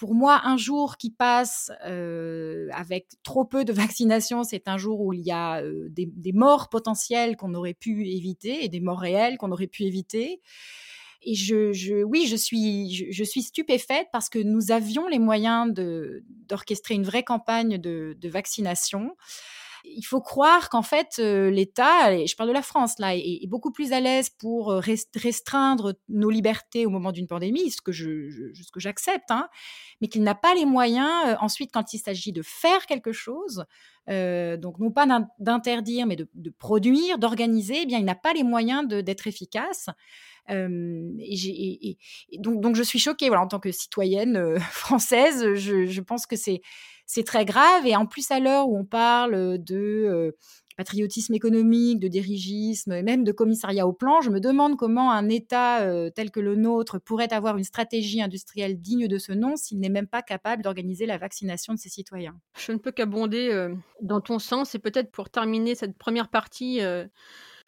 pour moi, un jour qui passe euh, avec trop peu de vaccination, c'est un jour où il y a euh, des, morts potentielles qu'on aurait pu éviter et des morts réelles qu'on aurait pu éviter. Et je, oui, je suis, stupéfaite parce que nous avions les moyens d'orchestrer une vraie campagne de vaccination il faut croire qu'en fait, euh, l'État, je parle de la France là, est, beaucoup plus à l'aise pour euh, restreindre nos libertés au moment d'une pandémie, ce que ce que j'accepte, hein, mais qu'il n'a pas les moyens euh, ensuite quand il s'agit de faire quelque chose, donc non pas d'interdire, mais de, produire, d'organiser, eh bien il n'a pas les moyens d'être efficace. et, donc, je suis choquée voilà, en tant que citoyenne française. Je pense que c'est c'est très grave. Et en plus, à l'heure où on parle de patriotisme économique, de dirigisme, et même de commissariat au plan, je me demande comment un État tel que le nôtre pourrait avoir une stratégie industrielle digne de ce nom s'il n'est même pas capable d'organiser la vaccination de ses citoyens. Je ne peux qu'abonder dans ton sens et peut-être pour terminer cette première partie.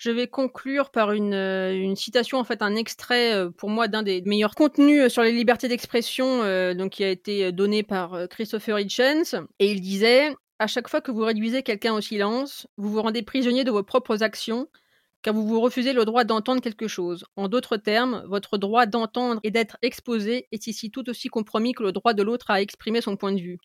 Je vais conclure par une, euh, une, citation, en fait, un extrait euh, pour moi d'un des meilleurs contenus euh, sur les libertés d'expression, qui a été donné par Christopher Hitchens. Et il disait À chaque fois que vous réduisez quelqu'un au silence, vous vous rendez prisonnier de vos propres actions, car vous vous refusez le droit d'entendre quelque chose. En d'autres termes, votre droit d'entendre et d'être exposé est ici tout aussi compromis que le droit de l'autre à exprimer son point de vue.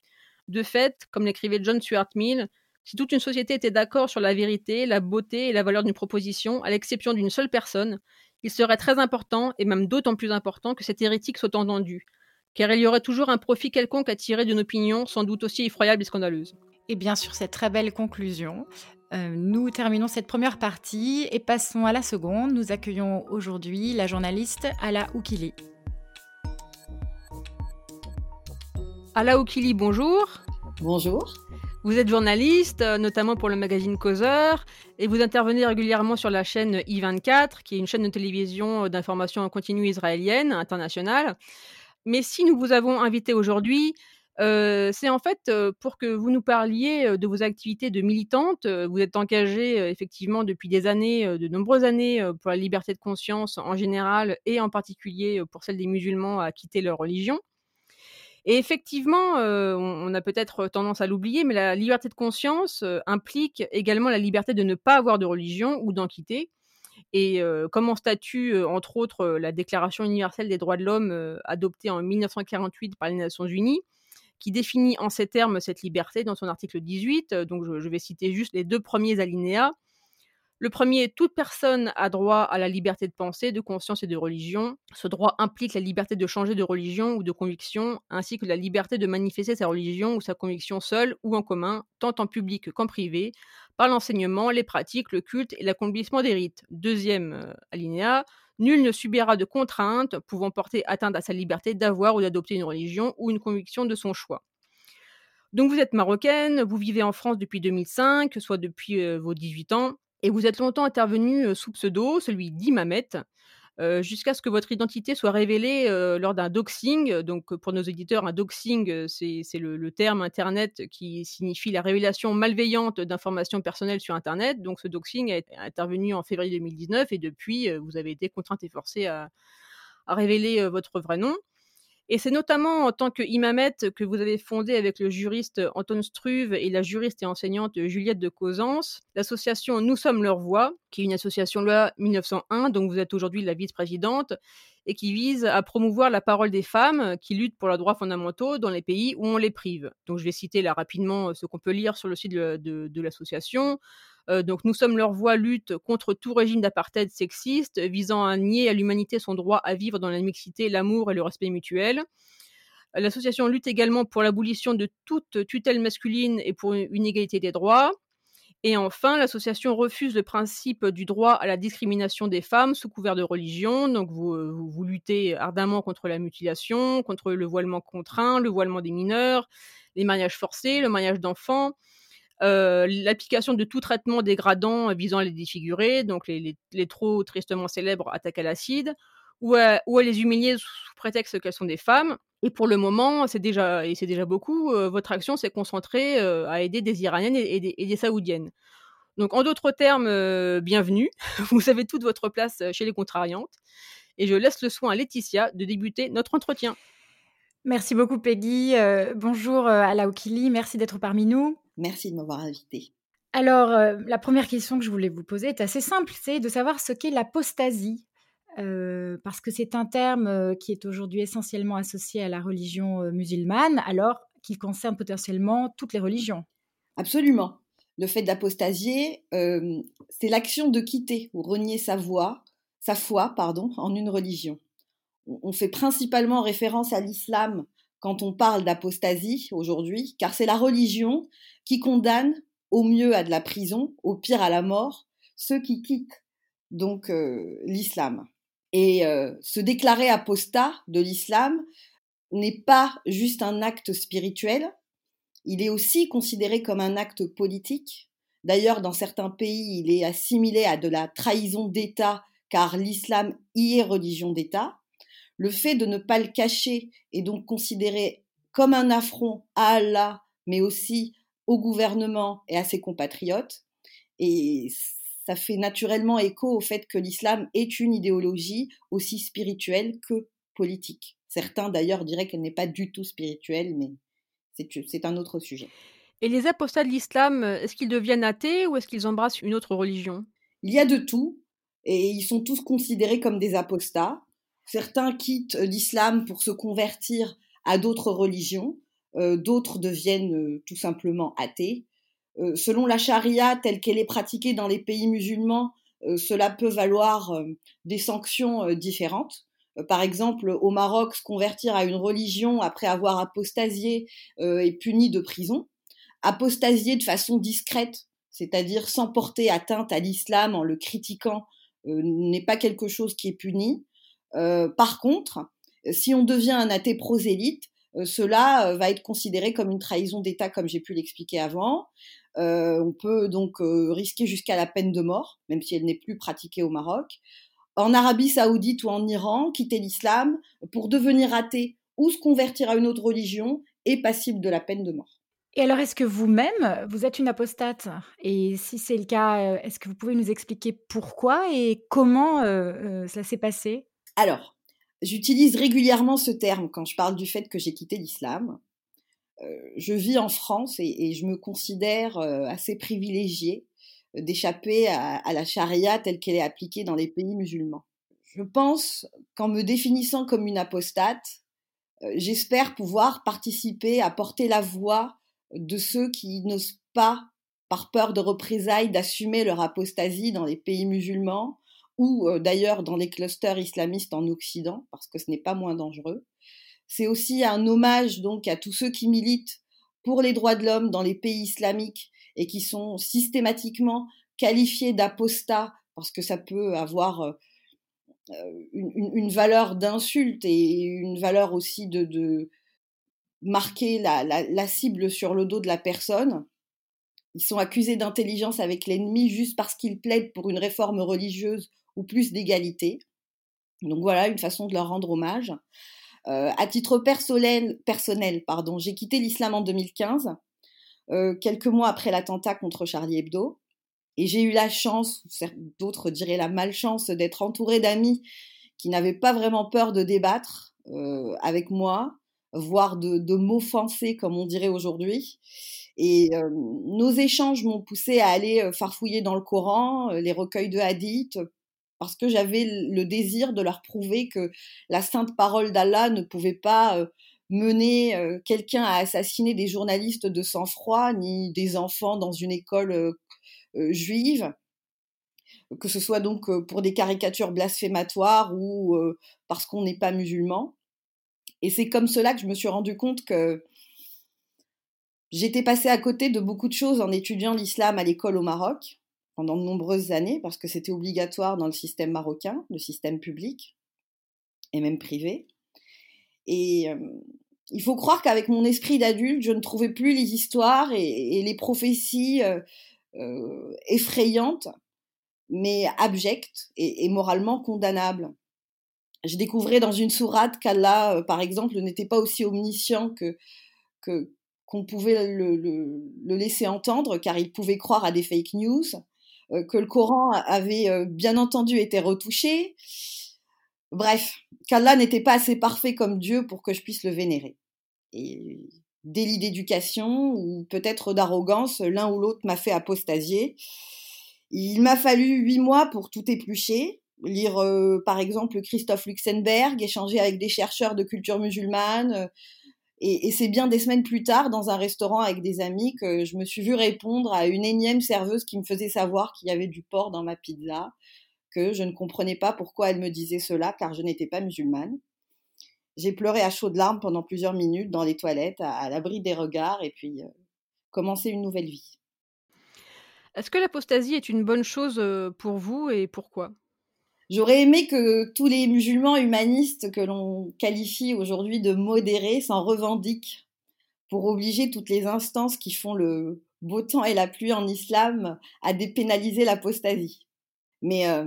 De fait, comme l'écrivait John Stuart Mill, si toute une société était d'accord sur la vérité, la beauté et la valeur d'une proposition, à l'exception d'une seule personne, il serait très important, et même d'autant plus important, que cette hérétique soit entendue, car il y aurait toujours un profit quelconque à tirer d'une opinion sans doute aussi effroyable et scandaleuse. Et bien sur cette très belle conclusion, euh, nous terminons cette première partie et passons à la seconde. Nous accueillons aujourd'hui la journaliste Ala Oukili. Ala Oukili, bonjour. Bonjour. Vous êtes journaliste, euh, notamment pour le magazine Causeur, et vous intervenez régulièrement sur la chaîne I24, qui est une chaîne de télévision euh, d'information en continu israélienne, internationale. Mais si nous vous avons invité aujourd'hui, euh, c'est en fait pour que vous nous parliez de vos activités de militante. Vous êtes engagée effectivement depuis des années, de nombreuses années, pour la liberté de conscience en général et en particulier pour celle des musulmans à quitter leur religion. Et effectivement, on, a peut-être tendance à l'oublier, mais la liberté de conscience implique également la liberté de ne pas avoir de religion ou d'en quitter. Et comme en statut, entre autres, la Déclaration universelle des droits de l'homme adoptée en 1948 par les Nations Unies, qui définit en ces termes cette liberté dans son article 18. Euh, donc je, vais citer juste les deux premiers alinéas. Le premier, toute personne a droit à la liberté de pensée, de conscience et de religion. Ce droit implique la liberté de changer de religion ou de conviction, ainsi que la liberté de manifester sa religion ou sa conviction seule ou en commun, tant en public qu'en privé, par l'enseignement, les pratiques, le culte et l'accomplissement des rites. Deuxième euh, alinéa, Nul ne subira de contraintes pouvant porter atteinte à sa liberté d'avoir ou d'adopter une religion ou une conviction de son choix. Donc vous êtes marocaine, vous vivez en France depuis 2005, soit depuis euh, vos 18 ans, et vous êtes longtemps intervenue euh, sous pseudo, celui d'Imamet, jusqu'à ce que votre identité soit révélée lors d'un doxing. Donc, pour nos éditeurs, un doxing, c'est le, terme Internet qui signifie la révélation malveillante d'informations personnelles sur Internet. Donc, ce doxing est intervenu en février 2019 et depuis, vous avez été contrainte et forcée à révéler votre vrai nom. Et c'est notamment en tant que que vous avez fondé avec le juriste Anton Struve et la juriste et enseignante Juliette de Causance l'association Nous sommes leur voix, qui est une association loi 1901 dont vous êtes aujourd'hui la vice-présidente et qui vise à promouvoir la parole des femmes qui luttent pour leurs droits fondamentaux dans les pays où on les prive. Donc je vais citer là rapidement ce qu'on peut lire sur le site de l'association. Euh, donc nous sommes leur voix lutte contre tout régime d'apartheid sexiste visant à nier à l'humanité son droit à vivre dans la mixité, l'amour et le respect mutuel. L'association lutte également pour l'abolition de toute tutelle masculine et pour une égalité des droits. Et enfin, l'association refuse le principe du droit à la discrimination des femmes sous couvert de religion. Donc, vous, vous, luttez ardemment contre la mutilation, contre le voilement contraint, le voilement des mineurs, les mariages forcés, le mariage d'enfants, euh, l'application de tout traitement dégradant visant à les défigurer, donc les, trop tristement célèbres attaques à l'acide, ou à, les humilier sous prétexte qu'elles sont des femmes. Et pour le moment, c'est déjà, et c'est déjà beaucoup, euh, votre action s'est concentrée euh, à aider des Iraniennes et, des, et, des, Saoudiennes. Donc en d'autres termes, bienvenue, vous avez toute votre place chez les contrariantes. Et je laisse le soin à Laetitia de débuter notre entretien. Merci beaucoup Peggy. bonjour à Laokili, merci d'être parmi nous. Merci de m'avoir invité. Alors, euh, la première question que je voulais vous poser est assez simple, c'est de savoir ce qu'est l'apostasie. Euh, parce que c'est un terme euh, qui est aujourd'hui essentiellement associé à la religion musulmane, alors qu'il concerne potentiellement toutes les religions. Absolument. Le fait d'apostasier, c'est l'action de quitter ou renier sa voix, sa foi, pardon, en une religion. On fait principalement référence à l'islam quand on parle d'apostasie aujourd'hui, car c'est la religion qui condamne au mieux à de la prison, au pire à la mort, ceux qui quittent donc euh, l'islam. Et euh, se déclarer apostat de l'islam n'est pas juste un acte spirituel, il est aussi considéré comme un acte politique. D'ailleurs, dans certains pays, il est assimilé à de la trahison d'État, car l'islam y est religion d'État le fait de ne pas le cacher et donc considérer comme un affront à Allah, mais aussi au gouvernement et à ses compatriotes. Et ça fait naturellement écho au fait que l'islam est une idéologie aussi spirituelle que politique. Certains d'ailleurs diraient qu'elle n'est pas du tout spirituelle, mais c'est un autre sujet. Et les apostats de l'islam, est-ce qu'ils deviennent athées ou est-ce qu'ils embrassent une autre religion? Il y a de tout, et ils sont tous considérés comme des apostats. Certains quittent euh, l'islam pour se convertir à d'autres religions, euh, d'autres deviennent euh, tout simplement athées. selon la charia telle qu'elle est pratiquée dans les pays musulmans, cela peut valoir des sanctions différentes. Par exemple, au Maroc, se convertir à une religion après avoir apostasié est puni de prison. Apostasier de façon discrète, c'est-à-dire sans porter atteinte à l'islam en le critiquant, n'est pas quelque chose qui est puni. Euh, par contre, si on devient un athée prosélyte, cela va être considéré comme une trahison d'État, comme j'ai pu l'expliquer avant. on peut donc risquer jusqu'à la peine de mort, même si elle n'est plus pratiquée au Maroc. En Arabie saoudite ou en Iran, quitter l'islam pour devenir athée ou se convertir à une autre religion est passible de la peine de mort. Et alors, est-ce que vous-même, vous êtes une apostate? Et si c'est le cas, est-ce que vous pouvez nous expliquer pourquoi et comment cela s'est passé? Alors, j'utilise régulièrement ce terme quand je parle du fait que j'ai quitté l'islam. je vis en France et, je me considère assez privilégiée d'échapper à, la charia telle qu'elle est appliquée dans les pays musulmans. Je pense qu'en me définissant comme une apostate, j'espère pouvoir participer à porter la voix de ceux qui n'osent pas, par peur de représailles, d'assumer leur apostasie dans les pays musulmans ou d'ailleurs dans les clusters islamistes en Occident, parce que ce n'est pas moins dangereux. C'est aussi un hommage donc à tous ceux qui militent pour les droits de l'homme dans les pays islamiques et qui sont systématiquement qualifiés d'apostats parce que ça peut avoir une, valeur d'insulte et une valeur aussi de, marquer la, cible sur le dos de la personne. Ils sont accusés d'intelligence avec l'ennemi juste parce qu'ils plaident pour une réforme religieuse ou plus d'égalité. Donc voilà une façon de leur rendre hommage. Euh, à titre personnel, personnel pardon, j'ai quitté l'islam en 2015, euh, quelques mois après l'attentat contre Charlie Hebdo. Et j'ai eu la chance, d'autres diraient la malchance, d'être entourée d'amis qui n'avaient pas vraiment peur de débattre euh, avec moi, voire de, m'offenser, comme on dirait aujourd'hui. Et nos échanges m'ont poussé à aller farfouiller dans le Coran, les recueils de hadiths, parce que j'avais le désir de leur prouver que la sainte parole d'Allah ne pouvait pas mener quelqu'un à assassiner des journalistes de sang-froid, ni des enfants dans une école juive, que ce soit donc pour des caricatures blasphématoires ou parce qu'on n'est pas musulman. Et c'est comme cela que je me suis rendu compte que j'étais passée à côté de beaucoup de choses en étudiant l'islam à l'école au Maroc pendant de nombreuses années, parce que c'était obligatoire dans le système marocain, le système public et même privé. Et il faut croire qu'avec mon esprit d'adulte, je ne trouvais plus les histoires et, les prophéties effrayantes, mais abjectes et moralement condamnables je découvrais dans une sourate qu'Allah, par exemple, n'était pas aussi omniscient que qu'on pouvait le, laisser entendre, car il pouvait croire à des fake news, que le Coran avait euh, bien entendu été retouché. Bref, qu'Allah n'était pas assez parfait comme Dieu pour que je puisse le vénérer. Et délit d'éducation ou peut-être d'arrogance, l'un ou l'autre m'a fait apostasier. Il m'a fallu huit mois pour tout éplucher, lire euh, par exemple Christophe Luxemberg, échanger avec des chercheurs de culture musulmane. Euh, et, c'est bien des semaines plus tard, dans un restaurant avec des amis, que je me suis vue répondre à une énième serveuse qui me faisait savoir qu'il y avait du porc dans ma pizza, que je ne comprenais pas pourquoi elle me disait cela, car je n'étais pas musulmane. J'ai pleuré à chaudes larmes pendant plusieurs minutes dans les toilettes, à, l'abri des regards, et puis euh, commencer une nouvelle vie. Est-ce que l'apostasie est une bonne chose pour vous et pourquoi? J'aurais aimé que tous les musulmans humanistes que l'on qualifie aujourd'hui de modérés s'en revendiquent pour obliger toutes les instances qui font le beau temps et la pluie en islam à dépénaliser l'apostasie. Mais euh,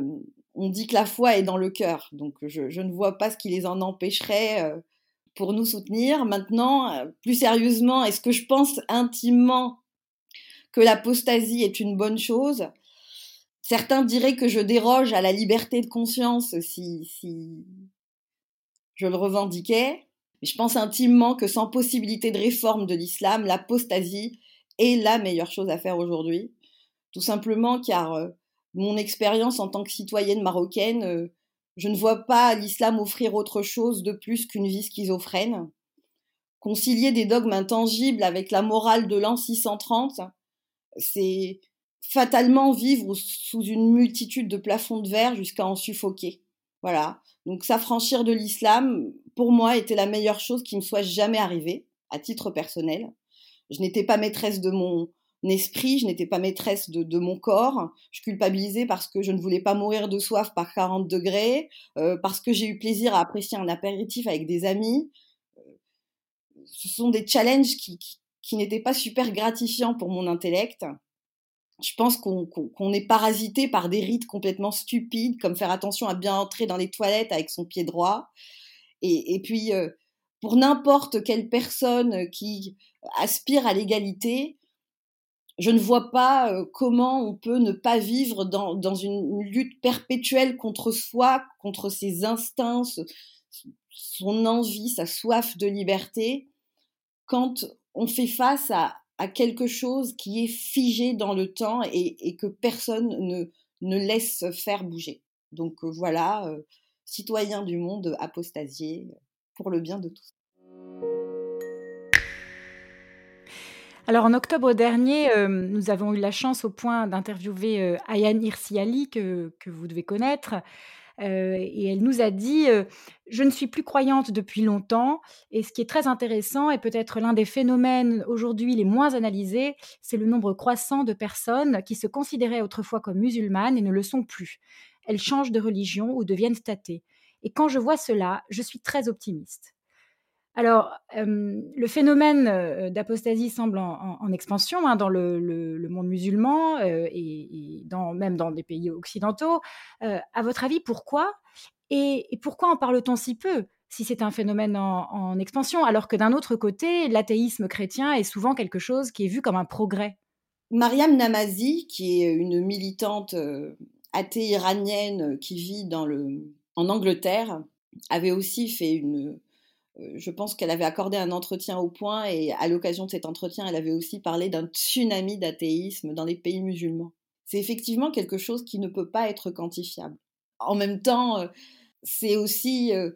on dit que la foi est dans le cœur, donc je, ne vois pas ce qui les en empêcherait euh, pour nous soutenir. Maintenant, euh, plus sérieusement, est-ce que je pense intimement que l'apostasie est une bonne chose? Certains diraient que je déroge à la liberté de conscience si, si je le revendiquais. Mais je pense intimement que sans possibilité de réforme de l'islam, l'apostasie est la meilleure chose à faire aujourd'hui. Tout simplement car euh, mon expérience en tant que citoyenne marocaine, euh, je ne vois pas l'islam offrir autre chose de plus qu'une vie schizophrène. Concilier des dogmes intangibles avec la morale de l'an 630, c'est fatalement vivre sous une multitude de plafonds de verre jusqu'à en suffoquer. Voilà. Donc s'affranchir de l'islam, pour moi, était la meilleure chose qui me soit jamais arrivée, à titre personnel. Je n'étais pas maîtresse de mon esprit, je n'étais pas maîtresse de, mon corps. Je culpabilisais parce que je ne voulais pas mourir de soif par 40 degrés, euh, parce que j'ai eu plaisir à apprécier un apéritif avec des amis. ce sont des challenges qui, qui, n'étaient pas super gratifiants pour mon intellect. Je pense qu'on est parasité par des rites complètement stupides, comme faire attention à bien entrer dans les toilettes avec son pied droit. Et, puis, pour n'importe quelle personne qui aspire à l'égalité, je ne vois pas euh, comment on peut ne pas vivre dans, dans une lutte perpétuelle contre soi, contre ses instincts, son envie, sa soif de liberté, quand on fait face à, à quelque chose qui est figé dans le temps et, que personne ne, ne, laisse faire bouger. Donc euh, voilà, euh, citoyens du monde apostasiés pour le bien de tous. Alors en octobre dernier, euh, nous avons eu la chance au point d'interviewer euh, Ayane Hirsi que, que vous devez connaître. Euh, et elle nous a dit Je ne suis plus croyante depuis longtemps. Et ce qui est très intéressant et peut-être l'un des phénomènes aujourd'hui les moins analysés, c'est le nombre croissant de personnes qui se considéraient autrefois comme musulmanes et ne le sont plus. Elles changent de religion ou deviennent statées. Et quand je vois cela, je suis très optimiste. Alors, le phénomène d'apostasie semble en, expansion hein, dans le, monde musulman et, dans, même dans des pays occidentaux. à votre avis, pourquoi et, pourquoi en parle-t-on si peu si c'est un phénomène en, expansion, alors que d'un autre côté, l'athéisme chrétien est souvent quelque chose qui est vu comme un progrès? Mariam Namazi, qui est une militante athée iranienne qui vit dans en Angleterre, avait aussi fait une, euh, je pense qu'elle avait accordé un entretien au point et à l'occasion de cet entretien, elle avait aussi parlé d'un tsunami d'athéisme dans les pays musulmans. C'est effectivement quelque chose qui ne peut pas être quantifiable. En même temps, euh, c'est aussi euh,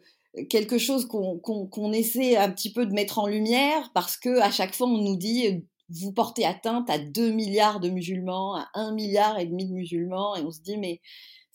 quelque chose qu'on essaie un petit peu de mettre en lumière parce que à chaque fois on nous dit vous portez atteinte à 2 milliards de musulmans, à 1 milliard et demi de musulmans et on se dit mais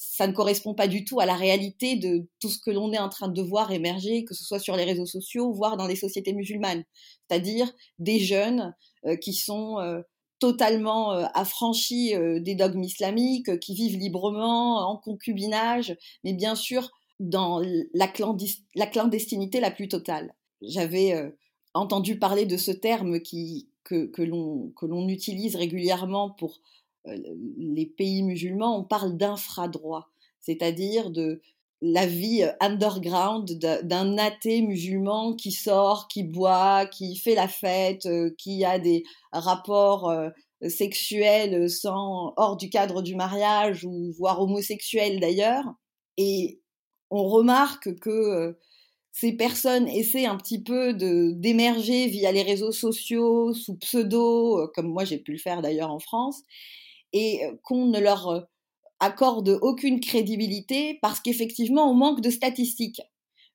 ça ne correspond pas du tout à la réalité de tout ce que l'on est en train de voir émerger, que ce soit sur les réseaux sociaux, voire dans les sociétés musulmanes, c'est-à-dire des jeunes euh, qui sont euh, totalement euh, affranchis des dogmes islamiques, qui vivent librement en concubinage, mais bien sûr dans la, clandestinité la plus totale. J'avais entendu parler de ce terme qui, que, que l'on utilise régulièrement pour les pays musulmans, on parle d'infradroit, c'est-à-dire de la vie euh, underground d'un athée musulman qui sort, qui boit, qui fait la fête, euh, qui a des rapports sexuels sans hors du cadre du mariage ou voire homosexuels d'ailleurs. Et on remarque que ces personnes essaient un petit peu d'émerger via les réseaux sociaux sous pseudo, comme moi j'ai pu le faire d'ailleurs en France, et qu'on ne leur accorde aucune crédibilité parce qu'effectivement, on manque de statistiques.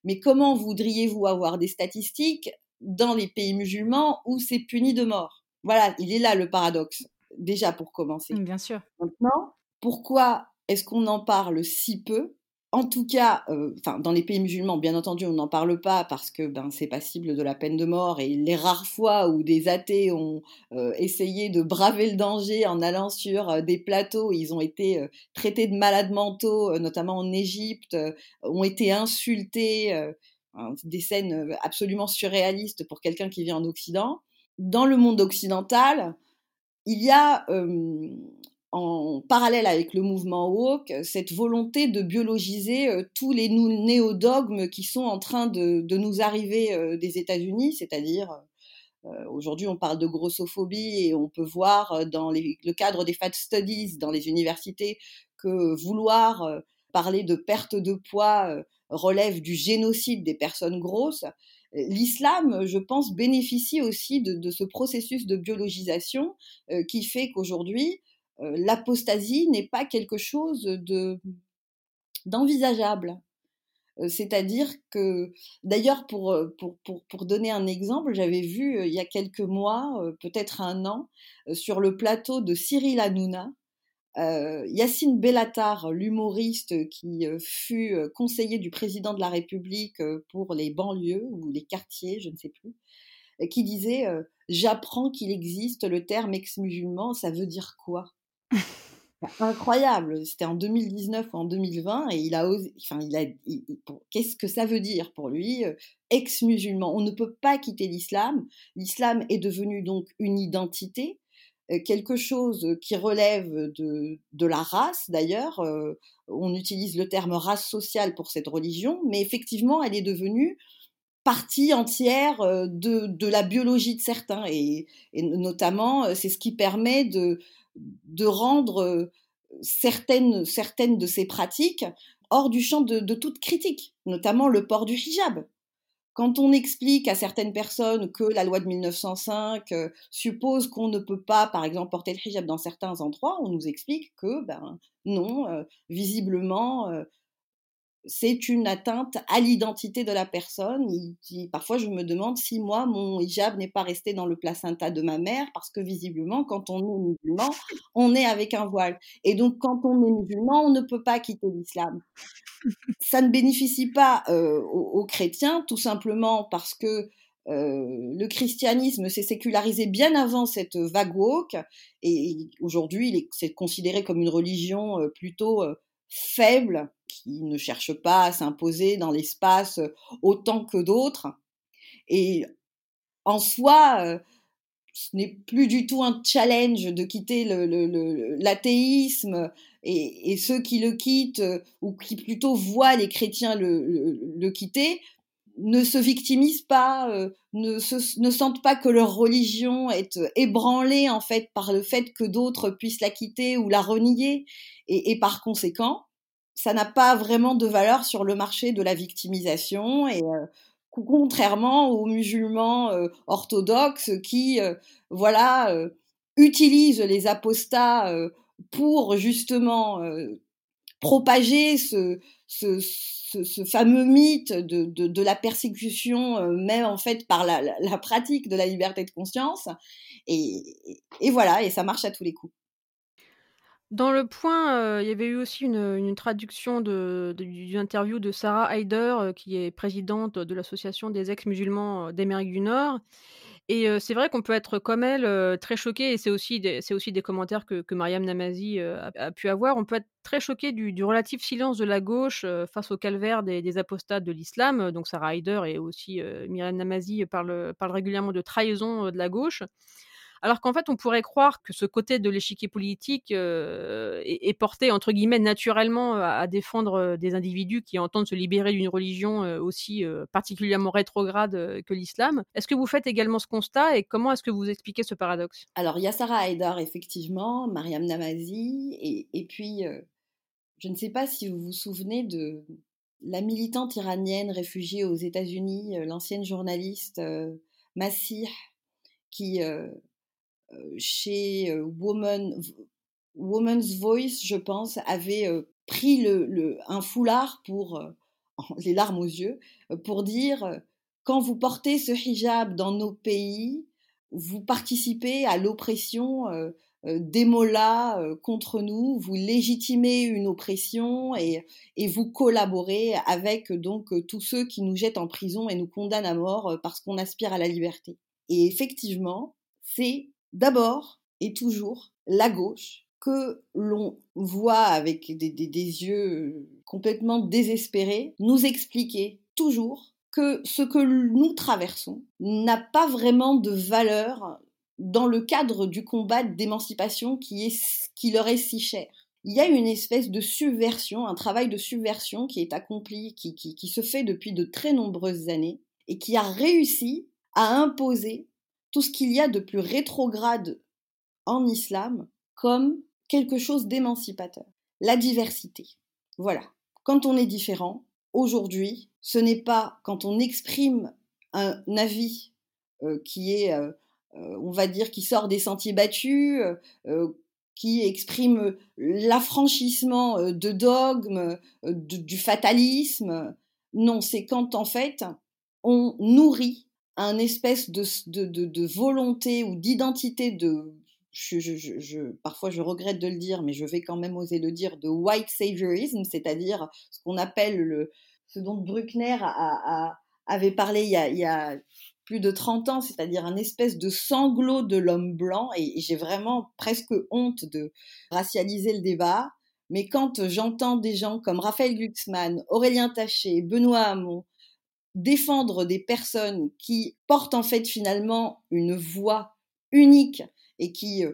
Mais comment voudriez-vous avoir des statistiques dans les pays musulmans où c'est puni de mort? Voilà, il est là le paradoxe, déjà pour commencer. Bien sûr. Maintenant, pourquoi est-ce qu'on en parle si peu? En tout cas, euh, dans les pays musulmans, bien entendu, on n'en parle pas parce que ben, c'est passible de la peine de mort. Et les rares fois où des athées ont euh, essayé de braver le danger en allant sur euh, des plateaux, ils ont été traités de malades mentaux, notamment en Égypte, ont été insultés, hein, des scènes absolument surréalistes pour quelqu'un qui vit en Occident. Dans le monde occidental, il y a en parallèle avec le mouvement woke, cette volonté de biologiser euh, tous les néo-dogmes qui sont en train de, nous arriver euh, des États-Unis, c'est-à-dire euh, aujourd'hui on parle de grossophobie et on peut voir dans le cadre des fat studies dans les universités que vouloir parler de perte de poids relève du génocide des personnes grosses. L'islam, je pense, bénéficie aussi de, ce processus de biologisation qui fait qu'aujourd'hui, euh, l'apostasie n'est pas quelque chose de d'envisageable. Euh, c'est-à-dire que, d'ailleurs, pour, euh, pour, donner un exemple, j'avais vu il y a quelques mois, peut-être un an, sur le plateau de Cyril Hanouna, euh, Yacine Bellatar, l'humoriste qui fut conseiller du président de la République pour les banlieues ou les quartiers, je ne sais plus, qui disait J'apprends qu'il existe le terme ex-musulman, ça veut dire quoi? incroyable. C'était en 2019 ou en 2020 et il a osé, enfin, il a, qu'est-ce que ça veut dire pour lui, euh, ex-musulman? On ne peut pas quitter l'islam. L'islam est devenu donc une identité, euh, quelque chose qui relève de, de la race d'ailleurs. Euh, on utilise le terme race sociale pour cette religion, mais effectivement, elle est devenue partie entière de, de la biologie de certains et, et notamment c'est ce qui permet de, de rendre certaines, certaines de ces pratiques hors du champ de, toute critique, notamment le port du hijab. Quand on explique à certaines personnes que la loi de 1905 suppose qu'on ne peut pas, par exemple, porter le hijab dans certains endroits, on nous explique que, ben non, visiblement, c'est une atteinte à l'identité de la personne. parfois, je me demande si moi, mon hijab n'est pas resté dans le placenta de ma mère, parce que visiblement, quand on est musulman, on est avec un voile. Et donc, quand on est musulman, on ne peut pas quitter l'islam. Ça ne bénéficie pas euh, aux, chrétiens, tout simplement parce que euh, le christianisme s'est sécularisé bien avant cette vague woke, et aujourd'hui, c'est considéré comme une religion euh, plutôt faible qui ne cherche pas à s'imposer dans l'espace autant que d'autres. Et en soi, ce n'est plus du tout un challenge de quitter l'athéisme et, ceux qui le quittent ou qui plutôt voient les chrétiens le, quitter ne se victimisent pas, ne, ne sentent pas que leur religion est ébranlée en fait par le fait que d'autres puissent la quitter ou la renier et par conséquent ça n'a pas vraiment de valeur sur le marché de la victimisation et euh, contrairement aux musulmans euh, orthodoxes qui euh, voilà utilisent les apostats pour justement propager ce, fameux mythe de, de, de la persécution, même en fait par la, la, pratique de la liberté de conscience. Et, et voilà, et ça marche à tous les coups. Dans Le Point, il y avait eu aussi une, traduction de d'une interview de Sarah Haider, qui est présidente de l'association des ex-musulmans, d'Amérique du Nord et c'est vrai qu'on peut être comme elle, très choqué et c'est aussi des commentaires que Mariam Namazi, a pu avoir. On peut être très choqué du relatif silence de la gauche, face au calvaire des des apostates de l'islam. Donc Sarah Haider et aussi, Mariam Namazi parlent, parlent régulièrement de trahison, de la gauche. Alors qu'en fait, on pourrait croire que ce côté de l'échiquier politique euh, est, porté, entre guillemets, naturellement euh, à, défendre euh, des individus qui entendent se libérer d'une religion aussi particulièrement rétrograde que l'islam. Est-ce que vous faites également ce constat et comment est-ce que vous expliquez ce paradoxe? Alors, il y effectivement, Mariam Namazi, et, et puis, je ne sais pas si vous vous souvenez de la militante iranienne réfugiée aux États-Unis, l'ancienne journaliste Massih, qui chez Woman, Woman's Voice, je pense, avait pris le, un foulard pour, les larmes aux yeux, pour dire quand vous portez ce hijab dans nos pays, vous participez à l'oppression des mollahs contre nous, vous légitimez une oppression et, et, vous collaborez avec donc tous ceux qui nous jettent en prison et nous condamnent à mort parce qu'on aspire à la liberté. Et effectivement, c'est d'abord et toujours la gauche que l'on voit avec des, yeux complètement désespérés nous expliquer toujours que ce que nous traversons n'a pas vraiment de valeur dans le cadre du combat d'émancipation qui, qui leur est si cher. Il y a une espèce de subversion, un travail de subversion qui est accompli, qui, qui se fait depuis de très nombreuses années et qui a réussi à imposer tout ce qu'il y a de plus rétrograde en islam comme quelque chose d'émancipateur. La diversité. Voilà. Quand on est différent, aujourd'hui, ce n'est pas quand on exprime un avis euh, qui est, euh, euh, on va dire, qui sort des sentiers battus, qui exprime l'affranchissement de dogmes, du fatalisme. Non, c'est quand en fait on nourrit un espèce de, de, de, volonté ou d'identité de je, je, je, parfois je regrette de le dire, mais je vais quand même oser le dire, de white saviorism, c'est-à-dire ce qu'on appelle le, ce dont Bruckner a, avait parlé il y, a, il y a plus de 30 ans, c'est-à-dire un espèce de sanglot de l'homme blanc, et, j'ai vraiment presque honte de racialiser le débat. Mais quand j'entends des gens comme Raphaël Glucksmann, Aurélien Taché, Benoît Hamon défendre des personnes qui portent en fait finalement une voix unique et qui euh,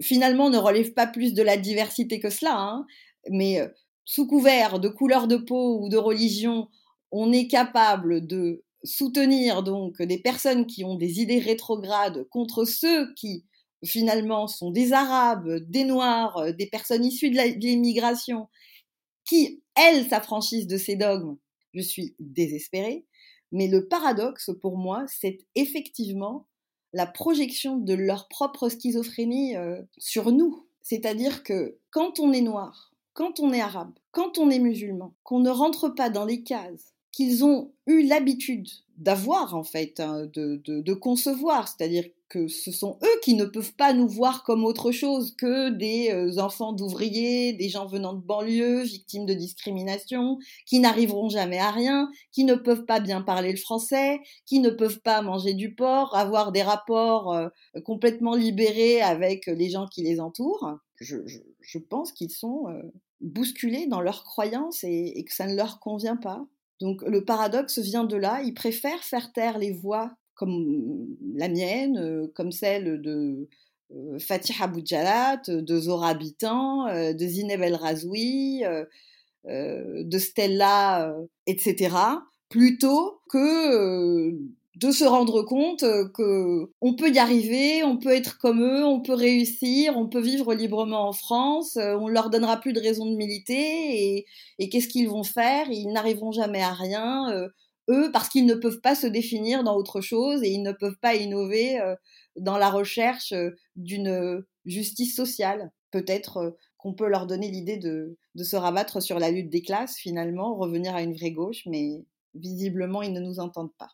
finalement ne relèvent pas plus de la diversité que cela, hein, mais euh, sous couvert de couleur de peau ou de religion, on est capable de soutenir donc des personnes qui ont des idées rétrogrades contre ceux qui finalement sont des Arabes, des Noirs, des personnes issues de l'immigration, qui, elles, s'affranchissent de ces dogmes, je suis désespérée. Mais le paradoxe pour moi, c'est effectivement la projection de leur propre schizophrénie euh, sur nous. C'est-à-dire que quand on est noir, quand on est arabe, quand on est musulman, qu'on ne rentre pas dans les cases qu'ils ont eu l'habitude d'avoir en fait, hein, de, concevoir, c'est-à-dire que ce sont eux qui ne peuvent pas nous voir comme autre chose que des euh, enfants d'ouvriers, des gens venant de banlieue, victimes de discrimination, qui n'arriveront jamais à rien, qui ne peuvent pas bien parler le français, qui ne peuvent pas manger du porc, avoir des rapports euh, complètement libérés avec les gens qui les entourent. Je, pense qu'ils sont euh, bousculés dans leurs croyances et que ça ne leur convient pas. Donc le paradoxe vient de là, ils préfèrent faire taire les voix comme la mienne, euh, comme celle de euh, Fatih Boudjalat, de Zora euh, de Zineb El Razoui, de Stella, etc., plutôt que de se rendre compte euh, que on peut y arriver, on peut être comme eux, on peut réussir, on peut vivre librement en France, euh, on leur donnera plus de raison de militer et, qu'est-ce qu'ils vont faire? Ils n'arriveront jamais à rien, euh, eux, parce qu'ils ne peuvent pas se définir dans autre chose et ils ne peuvent pas innover dans la recherche d'une justice sociale. Peut-être qu'on peut leur donner l'idée de, de se rabattre sur la lutte des classes finalement, revenir à une vraie gauche, mais visiblement ils ne nous entendent pas.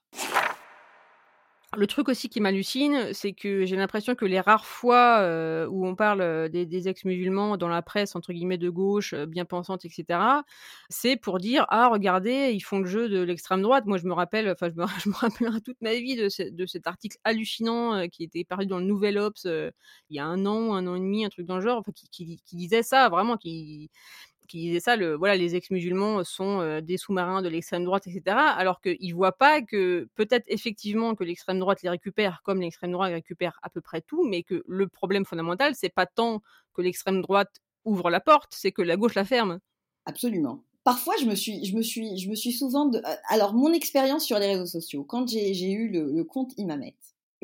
Le truc aussi qui m'hallucine, c'est que j'ai l'impression que les rares fois euh, où on parle euh, des, ex-musulmans dans la presse, entre guillemets, de gauche, euh, bien pensante, etc., c'est pour dire Ah, regardez, ils font le jeu de l'extrême droite. Moi, je me rappelle, enfin, je me, rappellerai toute ma vie de, cet article hallucinant qui était paru dans le Nouvel Ops il y a un an, un an et demi, un truc dans le genre, qui, qui disait ça, vraiment, qui qui disait ça, voilà, les ex-musulmans sont des sous-marins de l'extrême droite, etc. Alors qu'ils ne voient pas que peut-être effectivement que l'extrême droite les récupère, comme l'extrême droite récupère à peu près tout, mais que le problème fondamental, c'est pas tant que l'extrême droite ouvre la porte, c'est que la gauche la ferme. Absolument. Parfois, je me suis, je souvent. Alors, mon expérience sur les réseaux sociaux, quand j'ai eu le, le compte Imamet,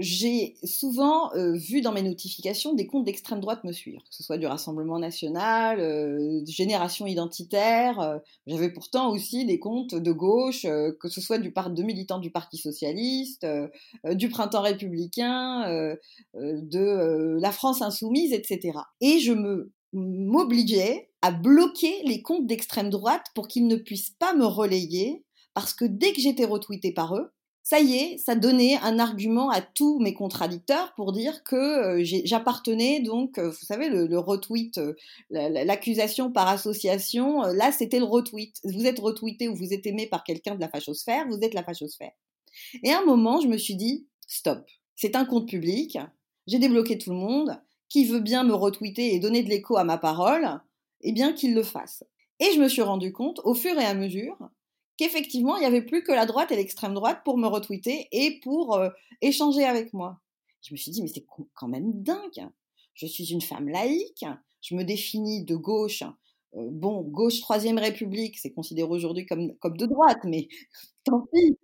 j'ai souvent euh, vu dans mes notifications des comptes d'extrême droite me suivre, que ce soit du Rassemblement national, euh, Génération identitaire. Euh, j'avais pourtant aussi des comptes de gauche, que ce soit du de militants du Parti socialiste, du Printemps républicain, de la France insoumise, etc. Et je me m'obligeais à bloquer les comptes d'extrême droite pour qu'ils ne puissent pas me relayer, parce que dès que j'étais retweetée par eux, ça y est, ça donnait un argument à tous mes contradicteurs pour dire que euh, j'appartenais donc, euh, vous savez, le, retweet, euh, l'accusation par association, là c'était le retweet. Vous êtes retweeté ou vous êtes aimé par quelqu'un de la fachosphère, vous êtes la fachosphère. Et à un moment, je me suis dit, stop, c'est un compte public, j'ai débloqué tout le monde, qui veut bien me retweeter et donner de l'écho à ma parole, eh bien qu'il le fasse. Et je me suis rendu compte, au fur et à mesure, qu'effectivement, il n'y avait plus que la droite et l'extrême droite pour me retweeter et pour euh, échanger avec moi. Je me suis dit, mais c'est quand même dingue. Je suis une femme laïque, je me définis de gauche. Euh, bon, gauche Troisième République, c'est considéré aujourd'hui comme, comme de droite, mais tant pis.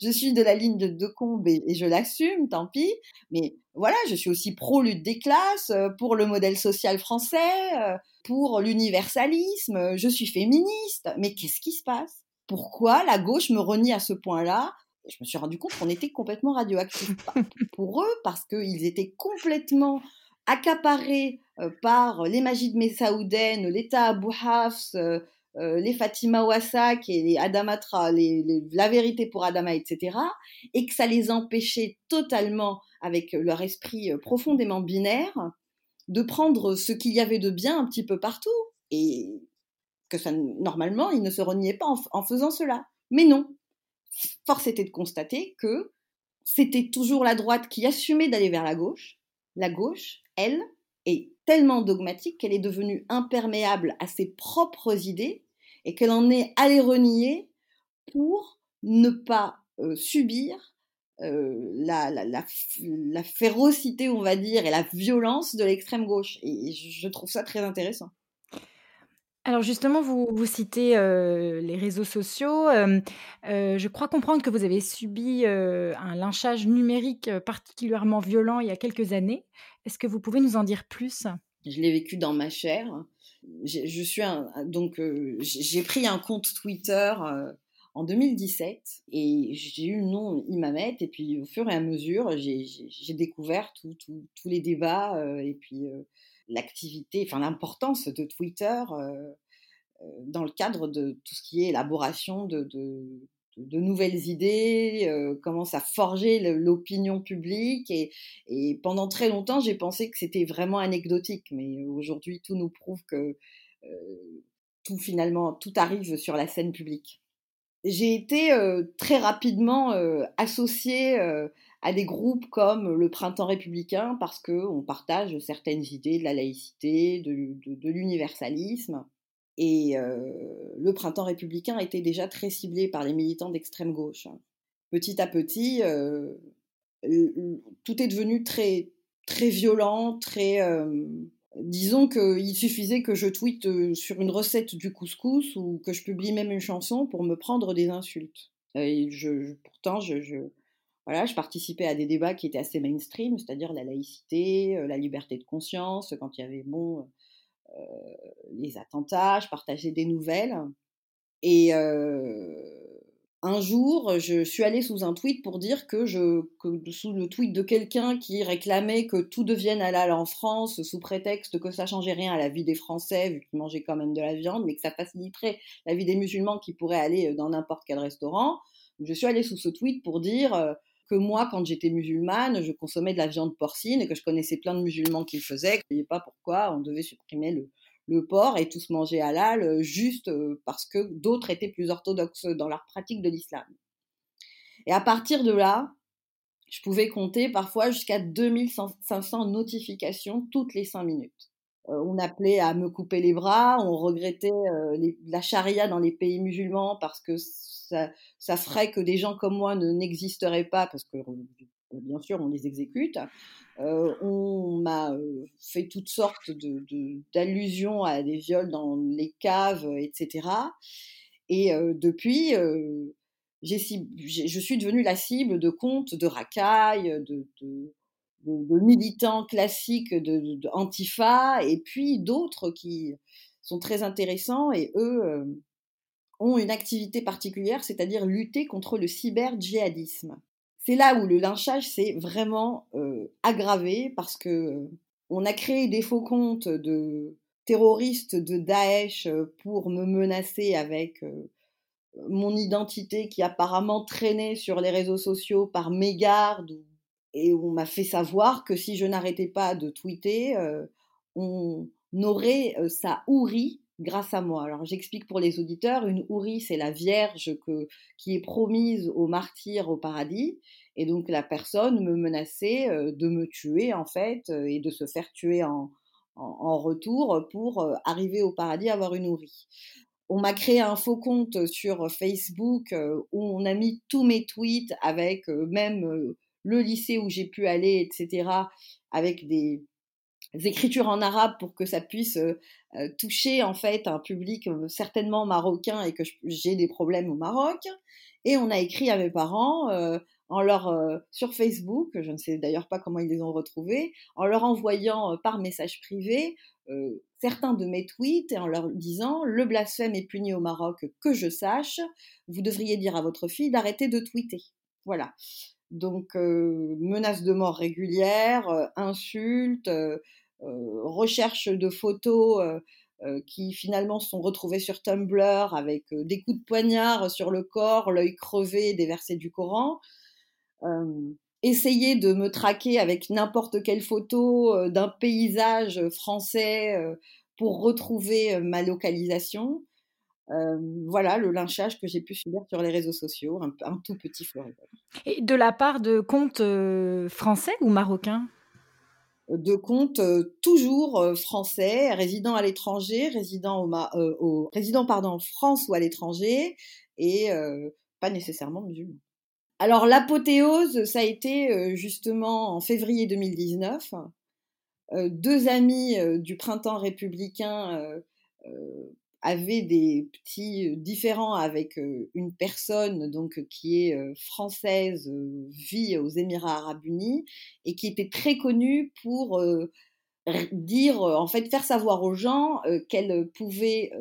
Je, suis de la ligne de, de Combe et, je l'assume, tant pis. Mais voilà, je suis aussi pro-lutte des classes, euh, pour le modèle social français, pour l'universalisme, je suis féministe. Mais qu'est-ce qui se passe? Pourquoi la gauche me renie à ce point-là? Je me suis rendu compte qu'on était complètement radioactifs pour eux parce qu'ils étaient complètement accaparés euh, par les Majid Messaouden, l'État Abu Hafs, euh, euh, les Fatima Wassak et les Adamatra, la vérité pour Adama, etc. Et que ça les empêchait totalement, avec leur esprit profondément binaire, de prendre ce qu'il y avait de bien un petit peu partout. Et que normalement, il ne se reniait pas en, faisant cela. Mais non, force était de constater que c'était toujours la droite qui assumait d'aller vers la gauche. La gauche, elle, est tellement dogmatique qu'elle est devenue imperméable à ses propres idées et qu'elle en est allée renier pour ne pas euh, subir euh, la, la, la, férocité, on va dire, et la violence de l'extrême gauche. Et je trouve ça très intéressant. Alors justement, vous, citez les réseaux sociaux. je crois comprendre que vous avez subi un lynchage numérique particulièrement violent il y a quelques années. Est-ce que vous pouvez nous en dire plus? Je l'ai vécu dans ma chair. Je, suis donc j'ai pris un compte Twitter en 2017 et j'ai eu le nom Imamet et puis au fur et à mesure j'ai découvert tous les débats et puis l'activité, enfin l'importance de Twitter dans le cadre de tout ce qui est élaboration de, de, nouvelles idées, euh, commence à forger l'opinion publique. Et, et, pendant très longtemps, j'ai pensé que c'était vraiment anecdotique. Mais aujourd'hui, tout nous prouve que euh, tout finalement, tout arrive sur la scène publique. J'ai été euh, très rapidement associée à des groupes comme le Printemps républicain parce qu'on partage certaines idées de la laïcité, de, l'universalisme. Et le printemps républicain était déjà très ciblé par les militants d'extrême gauche. Petit à petit, tout est devenu très, très violent, très... disons qu'il suffisait que je tweete sur une recette du couscous ou que je publie même une chanson pour me prendre des insultes. Pourtant, je, voilà, je participais à des débats qui étaient assez mainstream, c'est-à-dire la laïcité, la liberté de conscience, quand il y avait bon euh, les attentats, je partageais des nouvelles. Et euh, un jour, je suis allée sous un tweet pour dire que, je, que sous le tweet de quelqu'un qui réclamait que tout devienne halal en France sous prétexte que ça changeait rien à la vie des Français vu qu'ils mangeaient quand même de la viande, mais que ça faciliterait la vie des musulmans qui pourraient aller dans n'importe quel restaurant. Je suis allée sous ce tweet pour dire que moi, quand j'étais musulmane, je consommais de la viande porcine et que je connaissais plein de musulmans qui le faisaient, je ne voyais pas pourquoi on devait supprimer le, le porc et tous manger halal euh, juste euh, parce que d'autres étaient plus orthodoxes dans leur pratique de l'islam. Et à partir de là, je pouvais compter parfois jusqu'à 2500 notifications toutes les 5 minutes. Euh, on appelait à me couper les bras, on regrettait la charia dans les pays musulmans parce que ça, ferait que des gens comme moi ne n'existeraient pas, parce que bien sûr on les exécute. Euh, on m'a euh, fait toutes sortes d'allusions à des viols dans les caves, etc. Et euh, depuis, je suis devenue la cible de comptes de racailles, de, militants classiques de, Antifa, et puis d'autres qui sont très intéressants et eux ont une activité particulière, c'est-à-dire lutter contre le cyber-djihadisme. C'est là où le lynchage s'est vraiment aggravé parce que on a créé des faux comptes de terroristes de Daesh pour me menacer avec mon identité qui apparemment traînait sur les réseaux sociaux par mégarde et on m'a fait savoir que si je n'arrêtais pas de tweeter, on aurait ça ouri grâce à moi. Alors j'explique pour les auditeurs, une hourie, c'est la Vierge qui est promise aux martyrs au paradis, et donc la personne me menaçait euh, de me tuer en fait, euh, et de se faire tuer en, retour pour euh, arriver au paradis, avoir une hourie. On m'a créé un faux compte sur Facebook où on a mis tous mes tweets avec même le lycée où j'ai pu aller, etc., avec des, écritures en arabe pour que ça puisse toucher en fait un public certainement marocain et que j'ai des problèmes au Maroc. Et on a écrit à mes parents en leur sur Facebook, je ne sais d'ailleurs pas comment ils les ont retrouvés, en leur envoyant par message privé certains de mes tweets et en leur disant le blasphème est puni au Maroc, que je sache, vous devriez dire à votre fille d'arrêter de tweeter. Voilà. Donc menaces de mort régulières, insultes, recherche de photos qui finalement sont retrouvées sur Tumblr avec des coups de poignard sur le corps, l'œil crevé, des versets du Coran. essayer de me traquer avec n'importe quelle photo d'un paysage français pour retrouver ma localisation. Voilà le lynchage que j'ai pu subir sur les réseaux sociaux, un, tout petit fleuret. Et de la part de comptes français ou marocains? De comptes toujours français, résidant à l'étranger, résidant au, résident pardon en France ou à l'étranger, et pas nécessairement musulmans. Alors l'apothéose, ça a été justement en février 2019. deux amis du printemps républicain avaient des petits différends avec une personne donc qui est française, vit aux Émirats arabes unis et qui était très connue pour dire, en fait, faire savoir aux gens qu'elle pouvait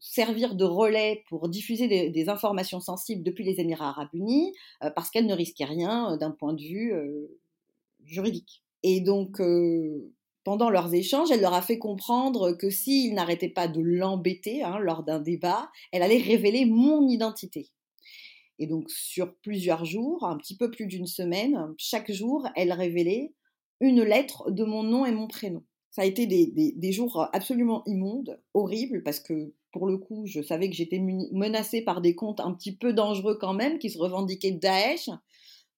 servir de relais pour diffuser des, informations sensibles depuis les Émirats arabes unis parce qu'elle ne risquait rien d'un point de vue juridique. Et donc, pendant leurs échanges, elle leur a fait comprendre que s'ils n'arrêtaient pas de l'embêter hein, lors d'un débat, elle allait révéler mon identité. Et donc sur plusieurs jours, un petit peu plus d'une semaine, chaque jour, elle révélait une lettre de mon nom et mon prénom. Ça a été des, jours absolument immondes, horribles, parce que pour le coup, je savais que j'étais menacée par des comptes un petit peu dangereux quand même, qui se revendiquaient de Daesh,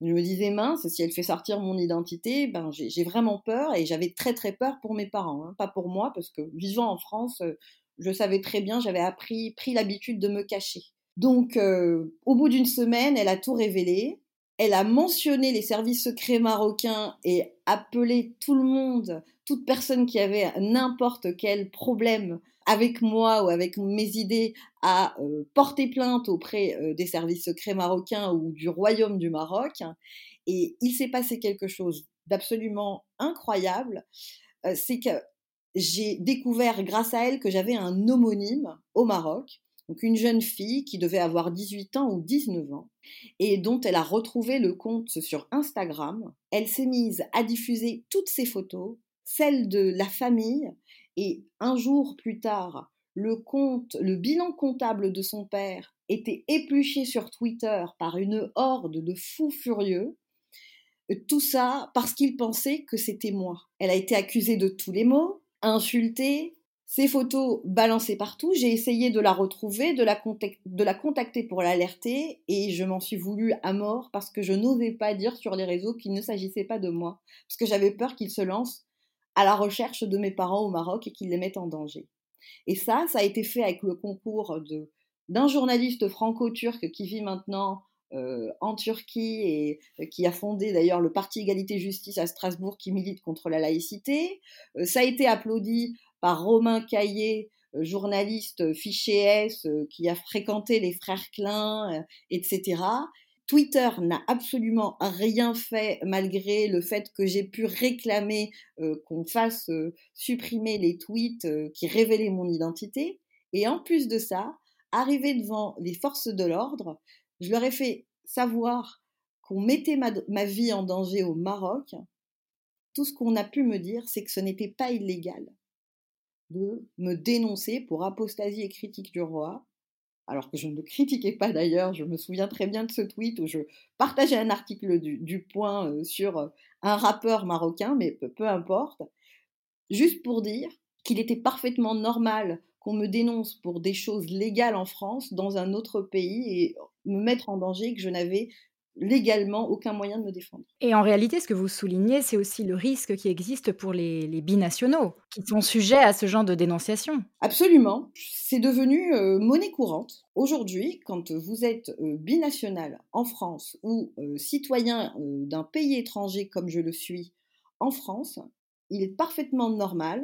je me disais, mince, si elle fait sortir mon identité, ben, j'ai vraiment peur et j'avais très très peur pour mes parents, hein, pas pour moi, parce que vivant en France, euh, je savais très bien, j'avais appris, pris l'habitude de me cacher. Donc, euh, au bout d'une semaine, elle a tout révélé. Elle a mentionné les services secrets marocains et appelé tout le monde, toute personne qui avait n'importe quel problème avec moi ou avec mes idées à porter plainte auprès des services secrets marocains ou du royaume du Maroc. Et il s'est passé quelque chose d'absolument incroyable. c'est que j'ai découvert grâce à elle que j'avais un homonyme au Maroc, donc une jeune fille qui devait avoir 18 ans ou 19 ans, et dont elle a retrouvé le compte sur Instagram. Elle s'est mise à diffuser toutes ses photos, celles de la famille, et un jour plus tard, le compte, le bilan comptable de son père était épluché sur Twitter par une horde de fous furieux. Tout ça parce qu'il pensait que c'était moi. Elle a été accusée de tous les maux, insultée, ses photos balancées partout. J'ai essayé de la retrouver, de la, de la contacter pour l'alerter et je m'en suis voulu à mort parce que je n'osais pas dire sur les réseaux qu'il ne s'agissait pas de moi. Parce que j'avais peur qu'il se lance à la recherche de mes parents au Maroc et qu'ils les mettent en danger. Et ça, ça a été fait avec le concours d'un journaliste franco-turc qui vit maintenant euh, en Turquie et euh, qui a fondé d'ailleurs le Parti Égalité Justice à Strasbourg qui milite contre la laïcité. Euh, ça a été applaudi par Romain Caillé, journaliste fiché S qui a fréquenté les frères Klein, etc. Twitter n'a absolument rien fait malgré le fait que j'ai pu réclamer euh, qu'on fasse euh, supprimer les tweets euh, qui révélaient mon identité. Et en plus de ça, arrivé devant les forces de l'ordre, je leur ai fait savoir qu'on mettait ma, ma vie en danger au Maroc. Tout ce qu'on a pu me dire, c'est que ce n'était pas illégal de me dénoncer pour apostasie et critique du roi, alors que je ne le critiquais pas d'ailleurs, je me souviens très bien de ce tweet où je partageais un article du, Point euh, sur euh, un rappeur marocain, mais peu, importe, juste pour dire qu'il était parfaitement normal qu'on me dénonce pour des choses légales en France dans un autre pays et me mettre en danger que je n'avais légalement aucun moyen de me défendre. Et en réalité, ce que vous soulignez, c'est aussi le risque qui existe pour les, binationaux, qui sont sujets à ce genre de dénonciation. Absolument. C'est devenu euh, monnaie courante. Aujourd'hui, quand vous êtes euh, binational en France ou euh, citoyen d'un pays étranger comme je le suis en France, il est parfaitement normal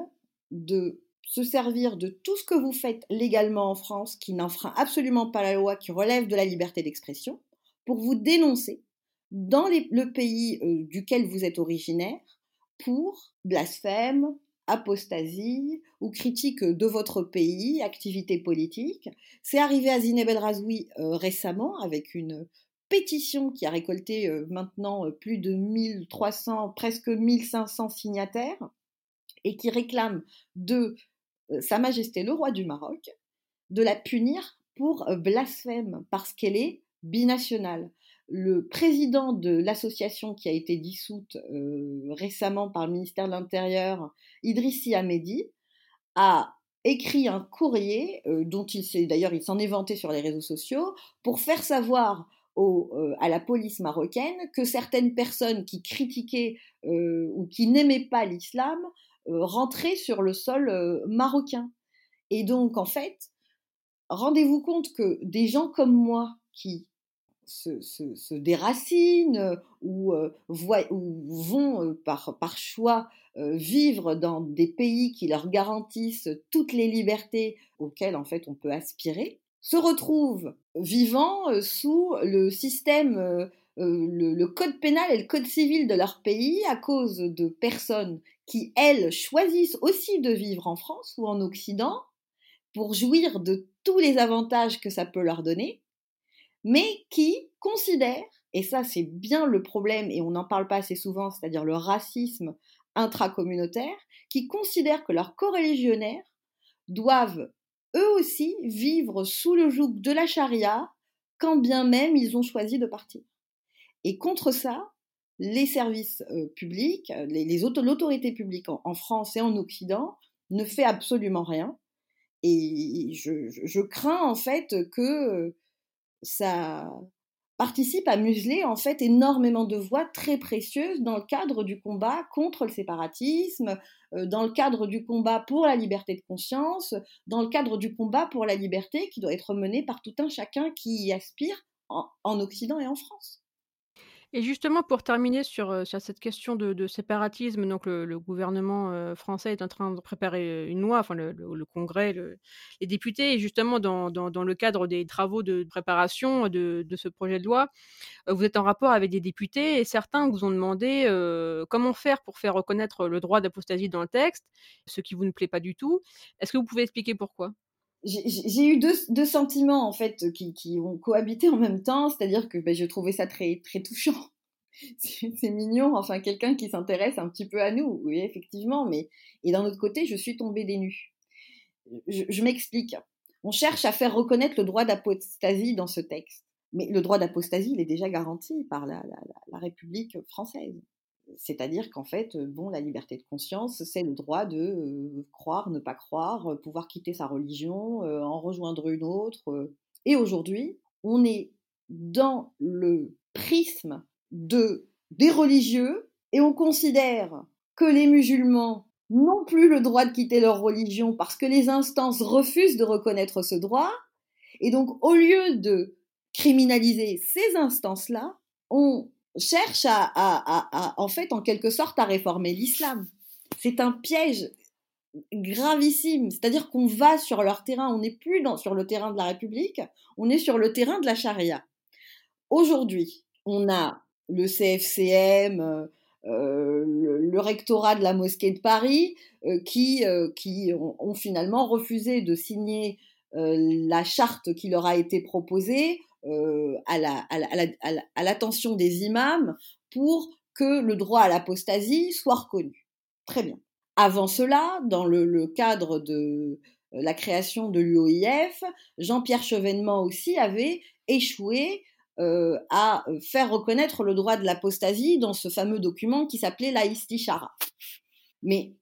de se servir de tout ce que vous faites légalement en France, qui n'enfreint absolument pas la loi, qui relève de la liberté d'expression, pour vous dénoncer dans le pays euh, duquel vous êtes originaire pour blasphème, apostasie ou critique de votre pays, activité politique. C'est arrivé à Zineb El Razoui euh, récemment avec une pétition qui a récolté euh, maintenant plus de 1300, presque 1500 signataires et qui réclame de Sa Majesté le roi du Maroc de la punir pour blasphème parce qu'elle est binational. Le président de l'association qui a été dissoute euh, récemment par le ministère de l'Intérieur, Idrissi Ahmedi, a écrit un courrier, dont il s'est d'ailleurs il s'en est vanté sur les réseaux sociaux, pour faire savoir à la police marocaine que certaines personnes qui critiquaient ou qui n'aimaient pas l'islam rentraient sur le sol marocain. Et donc, en fait, rendez-vous compte que des gens comme moi qui se, déracinent ou, vont par, par choix vivre dans des pays qui leur garantissent toutes les libertés auxquelles en fait on peut aspirer, se retrouvent vivant sous le système, le, code pénal et le code civil de leur pays à cause de personnes qui, elles, choisissent aussi de vivre en France ou en Occident pour jouir de tous les avantages que ça peut leur donner, mais qui considèrent, et ça c'est bien le problème et on n'en parle pas assez souvent, c'est-à-dire le racisme intracommunautaire, qui considèrent que leurs coreligionnaires doivent eux aussi vivre sous le joug de la charia, quand bien même ils ont choisi de partir. Et contre ça, les services euh, publics, les, l'autorité publique en, France et en Occident ne fait absolument rien. Et je, crains en fait que ça participe à museler en fait énormément de voix très précieuses dans le cadre du combat contre le séparatisme, dans le cadre du combat pour la liberté de conscience, dans le cadre du combat pour la liberté qui doit être mené par tout un chacun qui y aspire en Occident et en France. Et justement, pour terminer sur, cette question de, séparatisme, donc le, gouvernement français est en train de préparer une loi, enfin le, Congrès, les députés, et justement dans, le cadre des travaux de préparation de, ce projet de loi, vous êtes en rapport avec des députés et certains vous ont demandé comment faire pour faire reconnaître le droit d'apostasie dans le texte, ce qui vous ne plaît pas du tout. Est-ce que vous pouvez expliquer pourquoi? J'ai eu deux, sentiments en fait qui, ont cohabité en même temps, c'est-à-dire que ben, je trouvais ça très très touchant. C'est mignon, enfin quelqu'un qui s'intéresse un petit peu à nous, oui effectivement, mais et d'un autre côté, je suis tombée des nues. Je, m'explique. On cherche à faire reconnaître le droit d'apostasie dans ce texte, mais le droit d'apostasie, il est déjà garanti par la République française. C'est-à-dire qu'en fait, euh, bon, la liberté de conscience, c'est le droit de euh, croire, ne pas croire, euh, pouvoir quitter sa religion, en rejoindre une autre. Et aujourd'hui, on est dans le prisme de, des religieux et on considère que les musulmans n'ont plus le droit de quitter leur religion parce que les instances refusent de reconnaître ce droit. Et donc, au lieu de criminaliser ces instances-là, on cherche à, en fait, en quelque sorte, à réformer l'islam. C'est un piège gravissime. C'est-à-dire qu'on va sur leur terrain, on n'est plus sur le terrain de la République, on est sur le terrain de la charia. Aujourd'hui, on a le CFCM, euh, euh, le, rectorat de la mosquée de Paris, euh, qui, qui ont, finalement refusé de signer la charte qui leur a été proposée euh, à l'attention des imams pour que le droit à l'apostasie soit reconnu. Très bien. Avant cela, dans le, cadre de euh, la création de l'UOIF, Jean-Pierre Chevènement aussi avait échoué euh, à faire reconnaître le droit de l'apostasie dans ce fameux document qui s'appelait la Istishara. Mais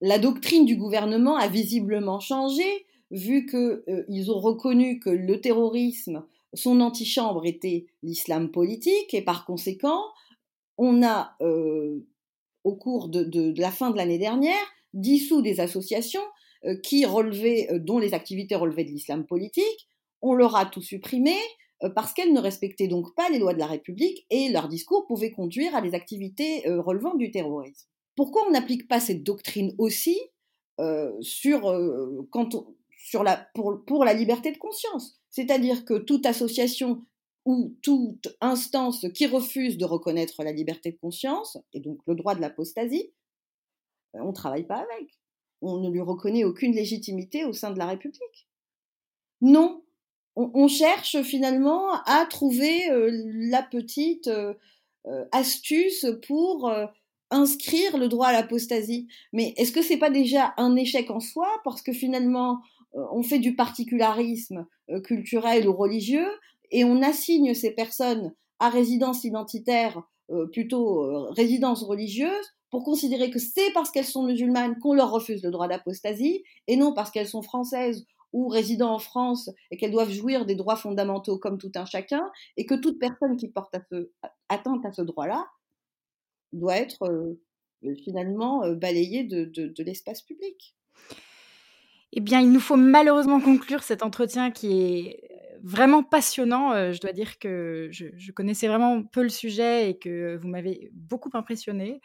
la doctrine du gouvernement a visiblement changé, vu qu'ils ont reconnu que le terrorisme son antichambre était l'islam politique et par conséquent, on a, euh, au cours de, la fin de l'année dernière, dissous des associations euh, qui relevaient, euh, dont les activités relevaient de l'islam politique. On leur a tout supprimé parce qu'elles ne respectaient donc pas les lois de la République et leur discours pouvait conduire à des activités relevant du terrorisme. Pourquoi on n'applique pas cette doctrine aussi sur, pour la liberté de conscience? C'est-à-dire que toute association ou toute instance qui refuse de reconnaître la liberté de conscience, et donc le droit de l'apostasie, ben, on ne travaille pas avec. On ne lui reconnaît aucune légitimité au sein de la République. Non, on, cherche finalement à trouver euh, la petite euh, euh, astuce pour inscrire le droit à l'apostasie. Mais est-ce que c'est pas déjà un échec en soi? Parce que finalement euh, on fait du particularisme euh, culturel ou religieux et on assigne ces personnes à résidence identitaire, euh, plutôt résidence religieuse, pour considérer que c'est parce qu'elles sont musulmanes qu'on leur refuse le droit d'apostasie, et non parce qu'elles sont françaises ou résidant en France et qu'elles doivent jouir des droits fondamentaux comme tout un chacun, et que toute personne qui porte atteinte à ce droit-là doit être euh, finalement euh, balayée de l'espace public. Eh bien, il nous faut malheureusement conclure cet entretien qui est vraiment passionnant. Euh, je dois dire que je, connaissais vraiment peu le sujet et que vous m'avez beaucoup impressionné.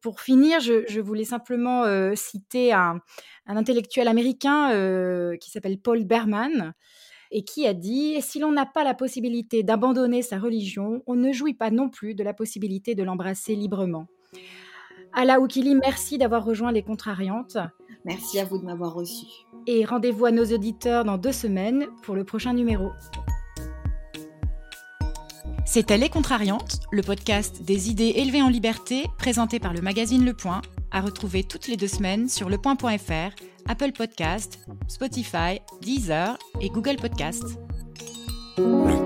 Pour finir, je, voulais simplement euh, citer un, intellectuel américain euh, qui s'appelle Paul Berman et qui a dit Si l'on n'a pas la possibilité d'abandonner sa religion, on ne jouit pas non plus de la possibilité de l'embrasser librement. Ala Oukili, merci d'avoir rejoint les Contrariantes. Merci à vous de m'avoir reçu. Et rendez-vous à nos auditeurs dans deux semaines pour le prochain numéro. C'était Les Contrariantes, le podcast des idées élevées en liberté, présenté par le magazine Le Point, à retrouver toutes les deux semaines sur lepoint.fr, Apple Podcast, Spotify, Deezer et Google Podcast. Le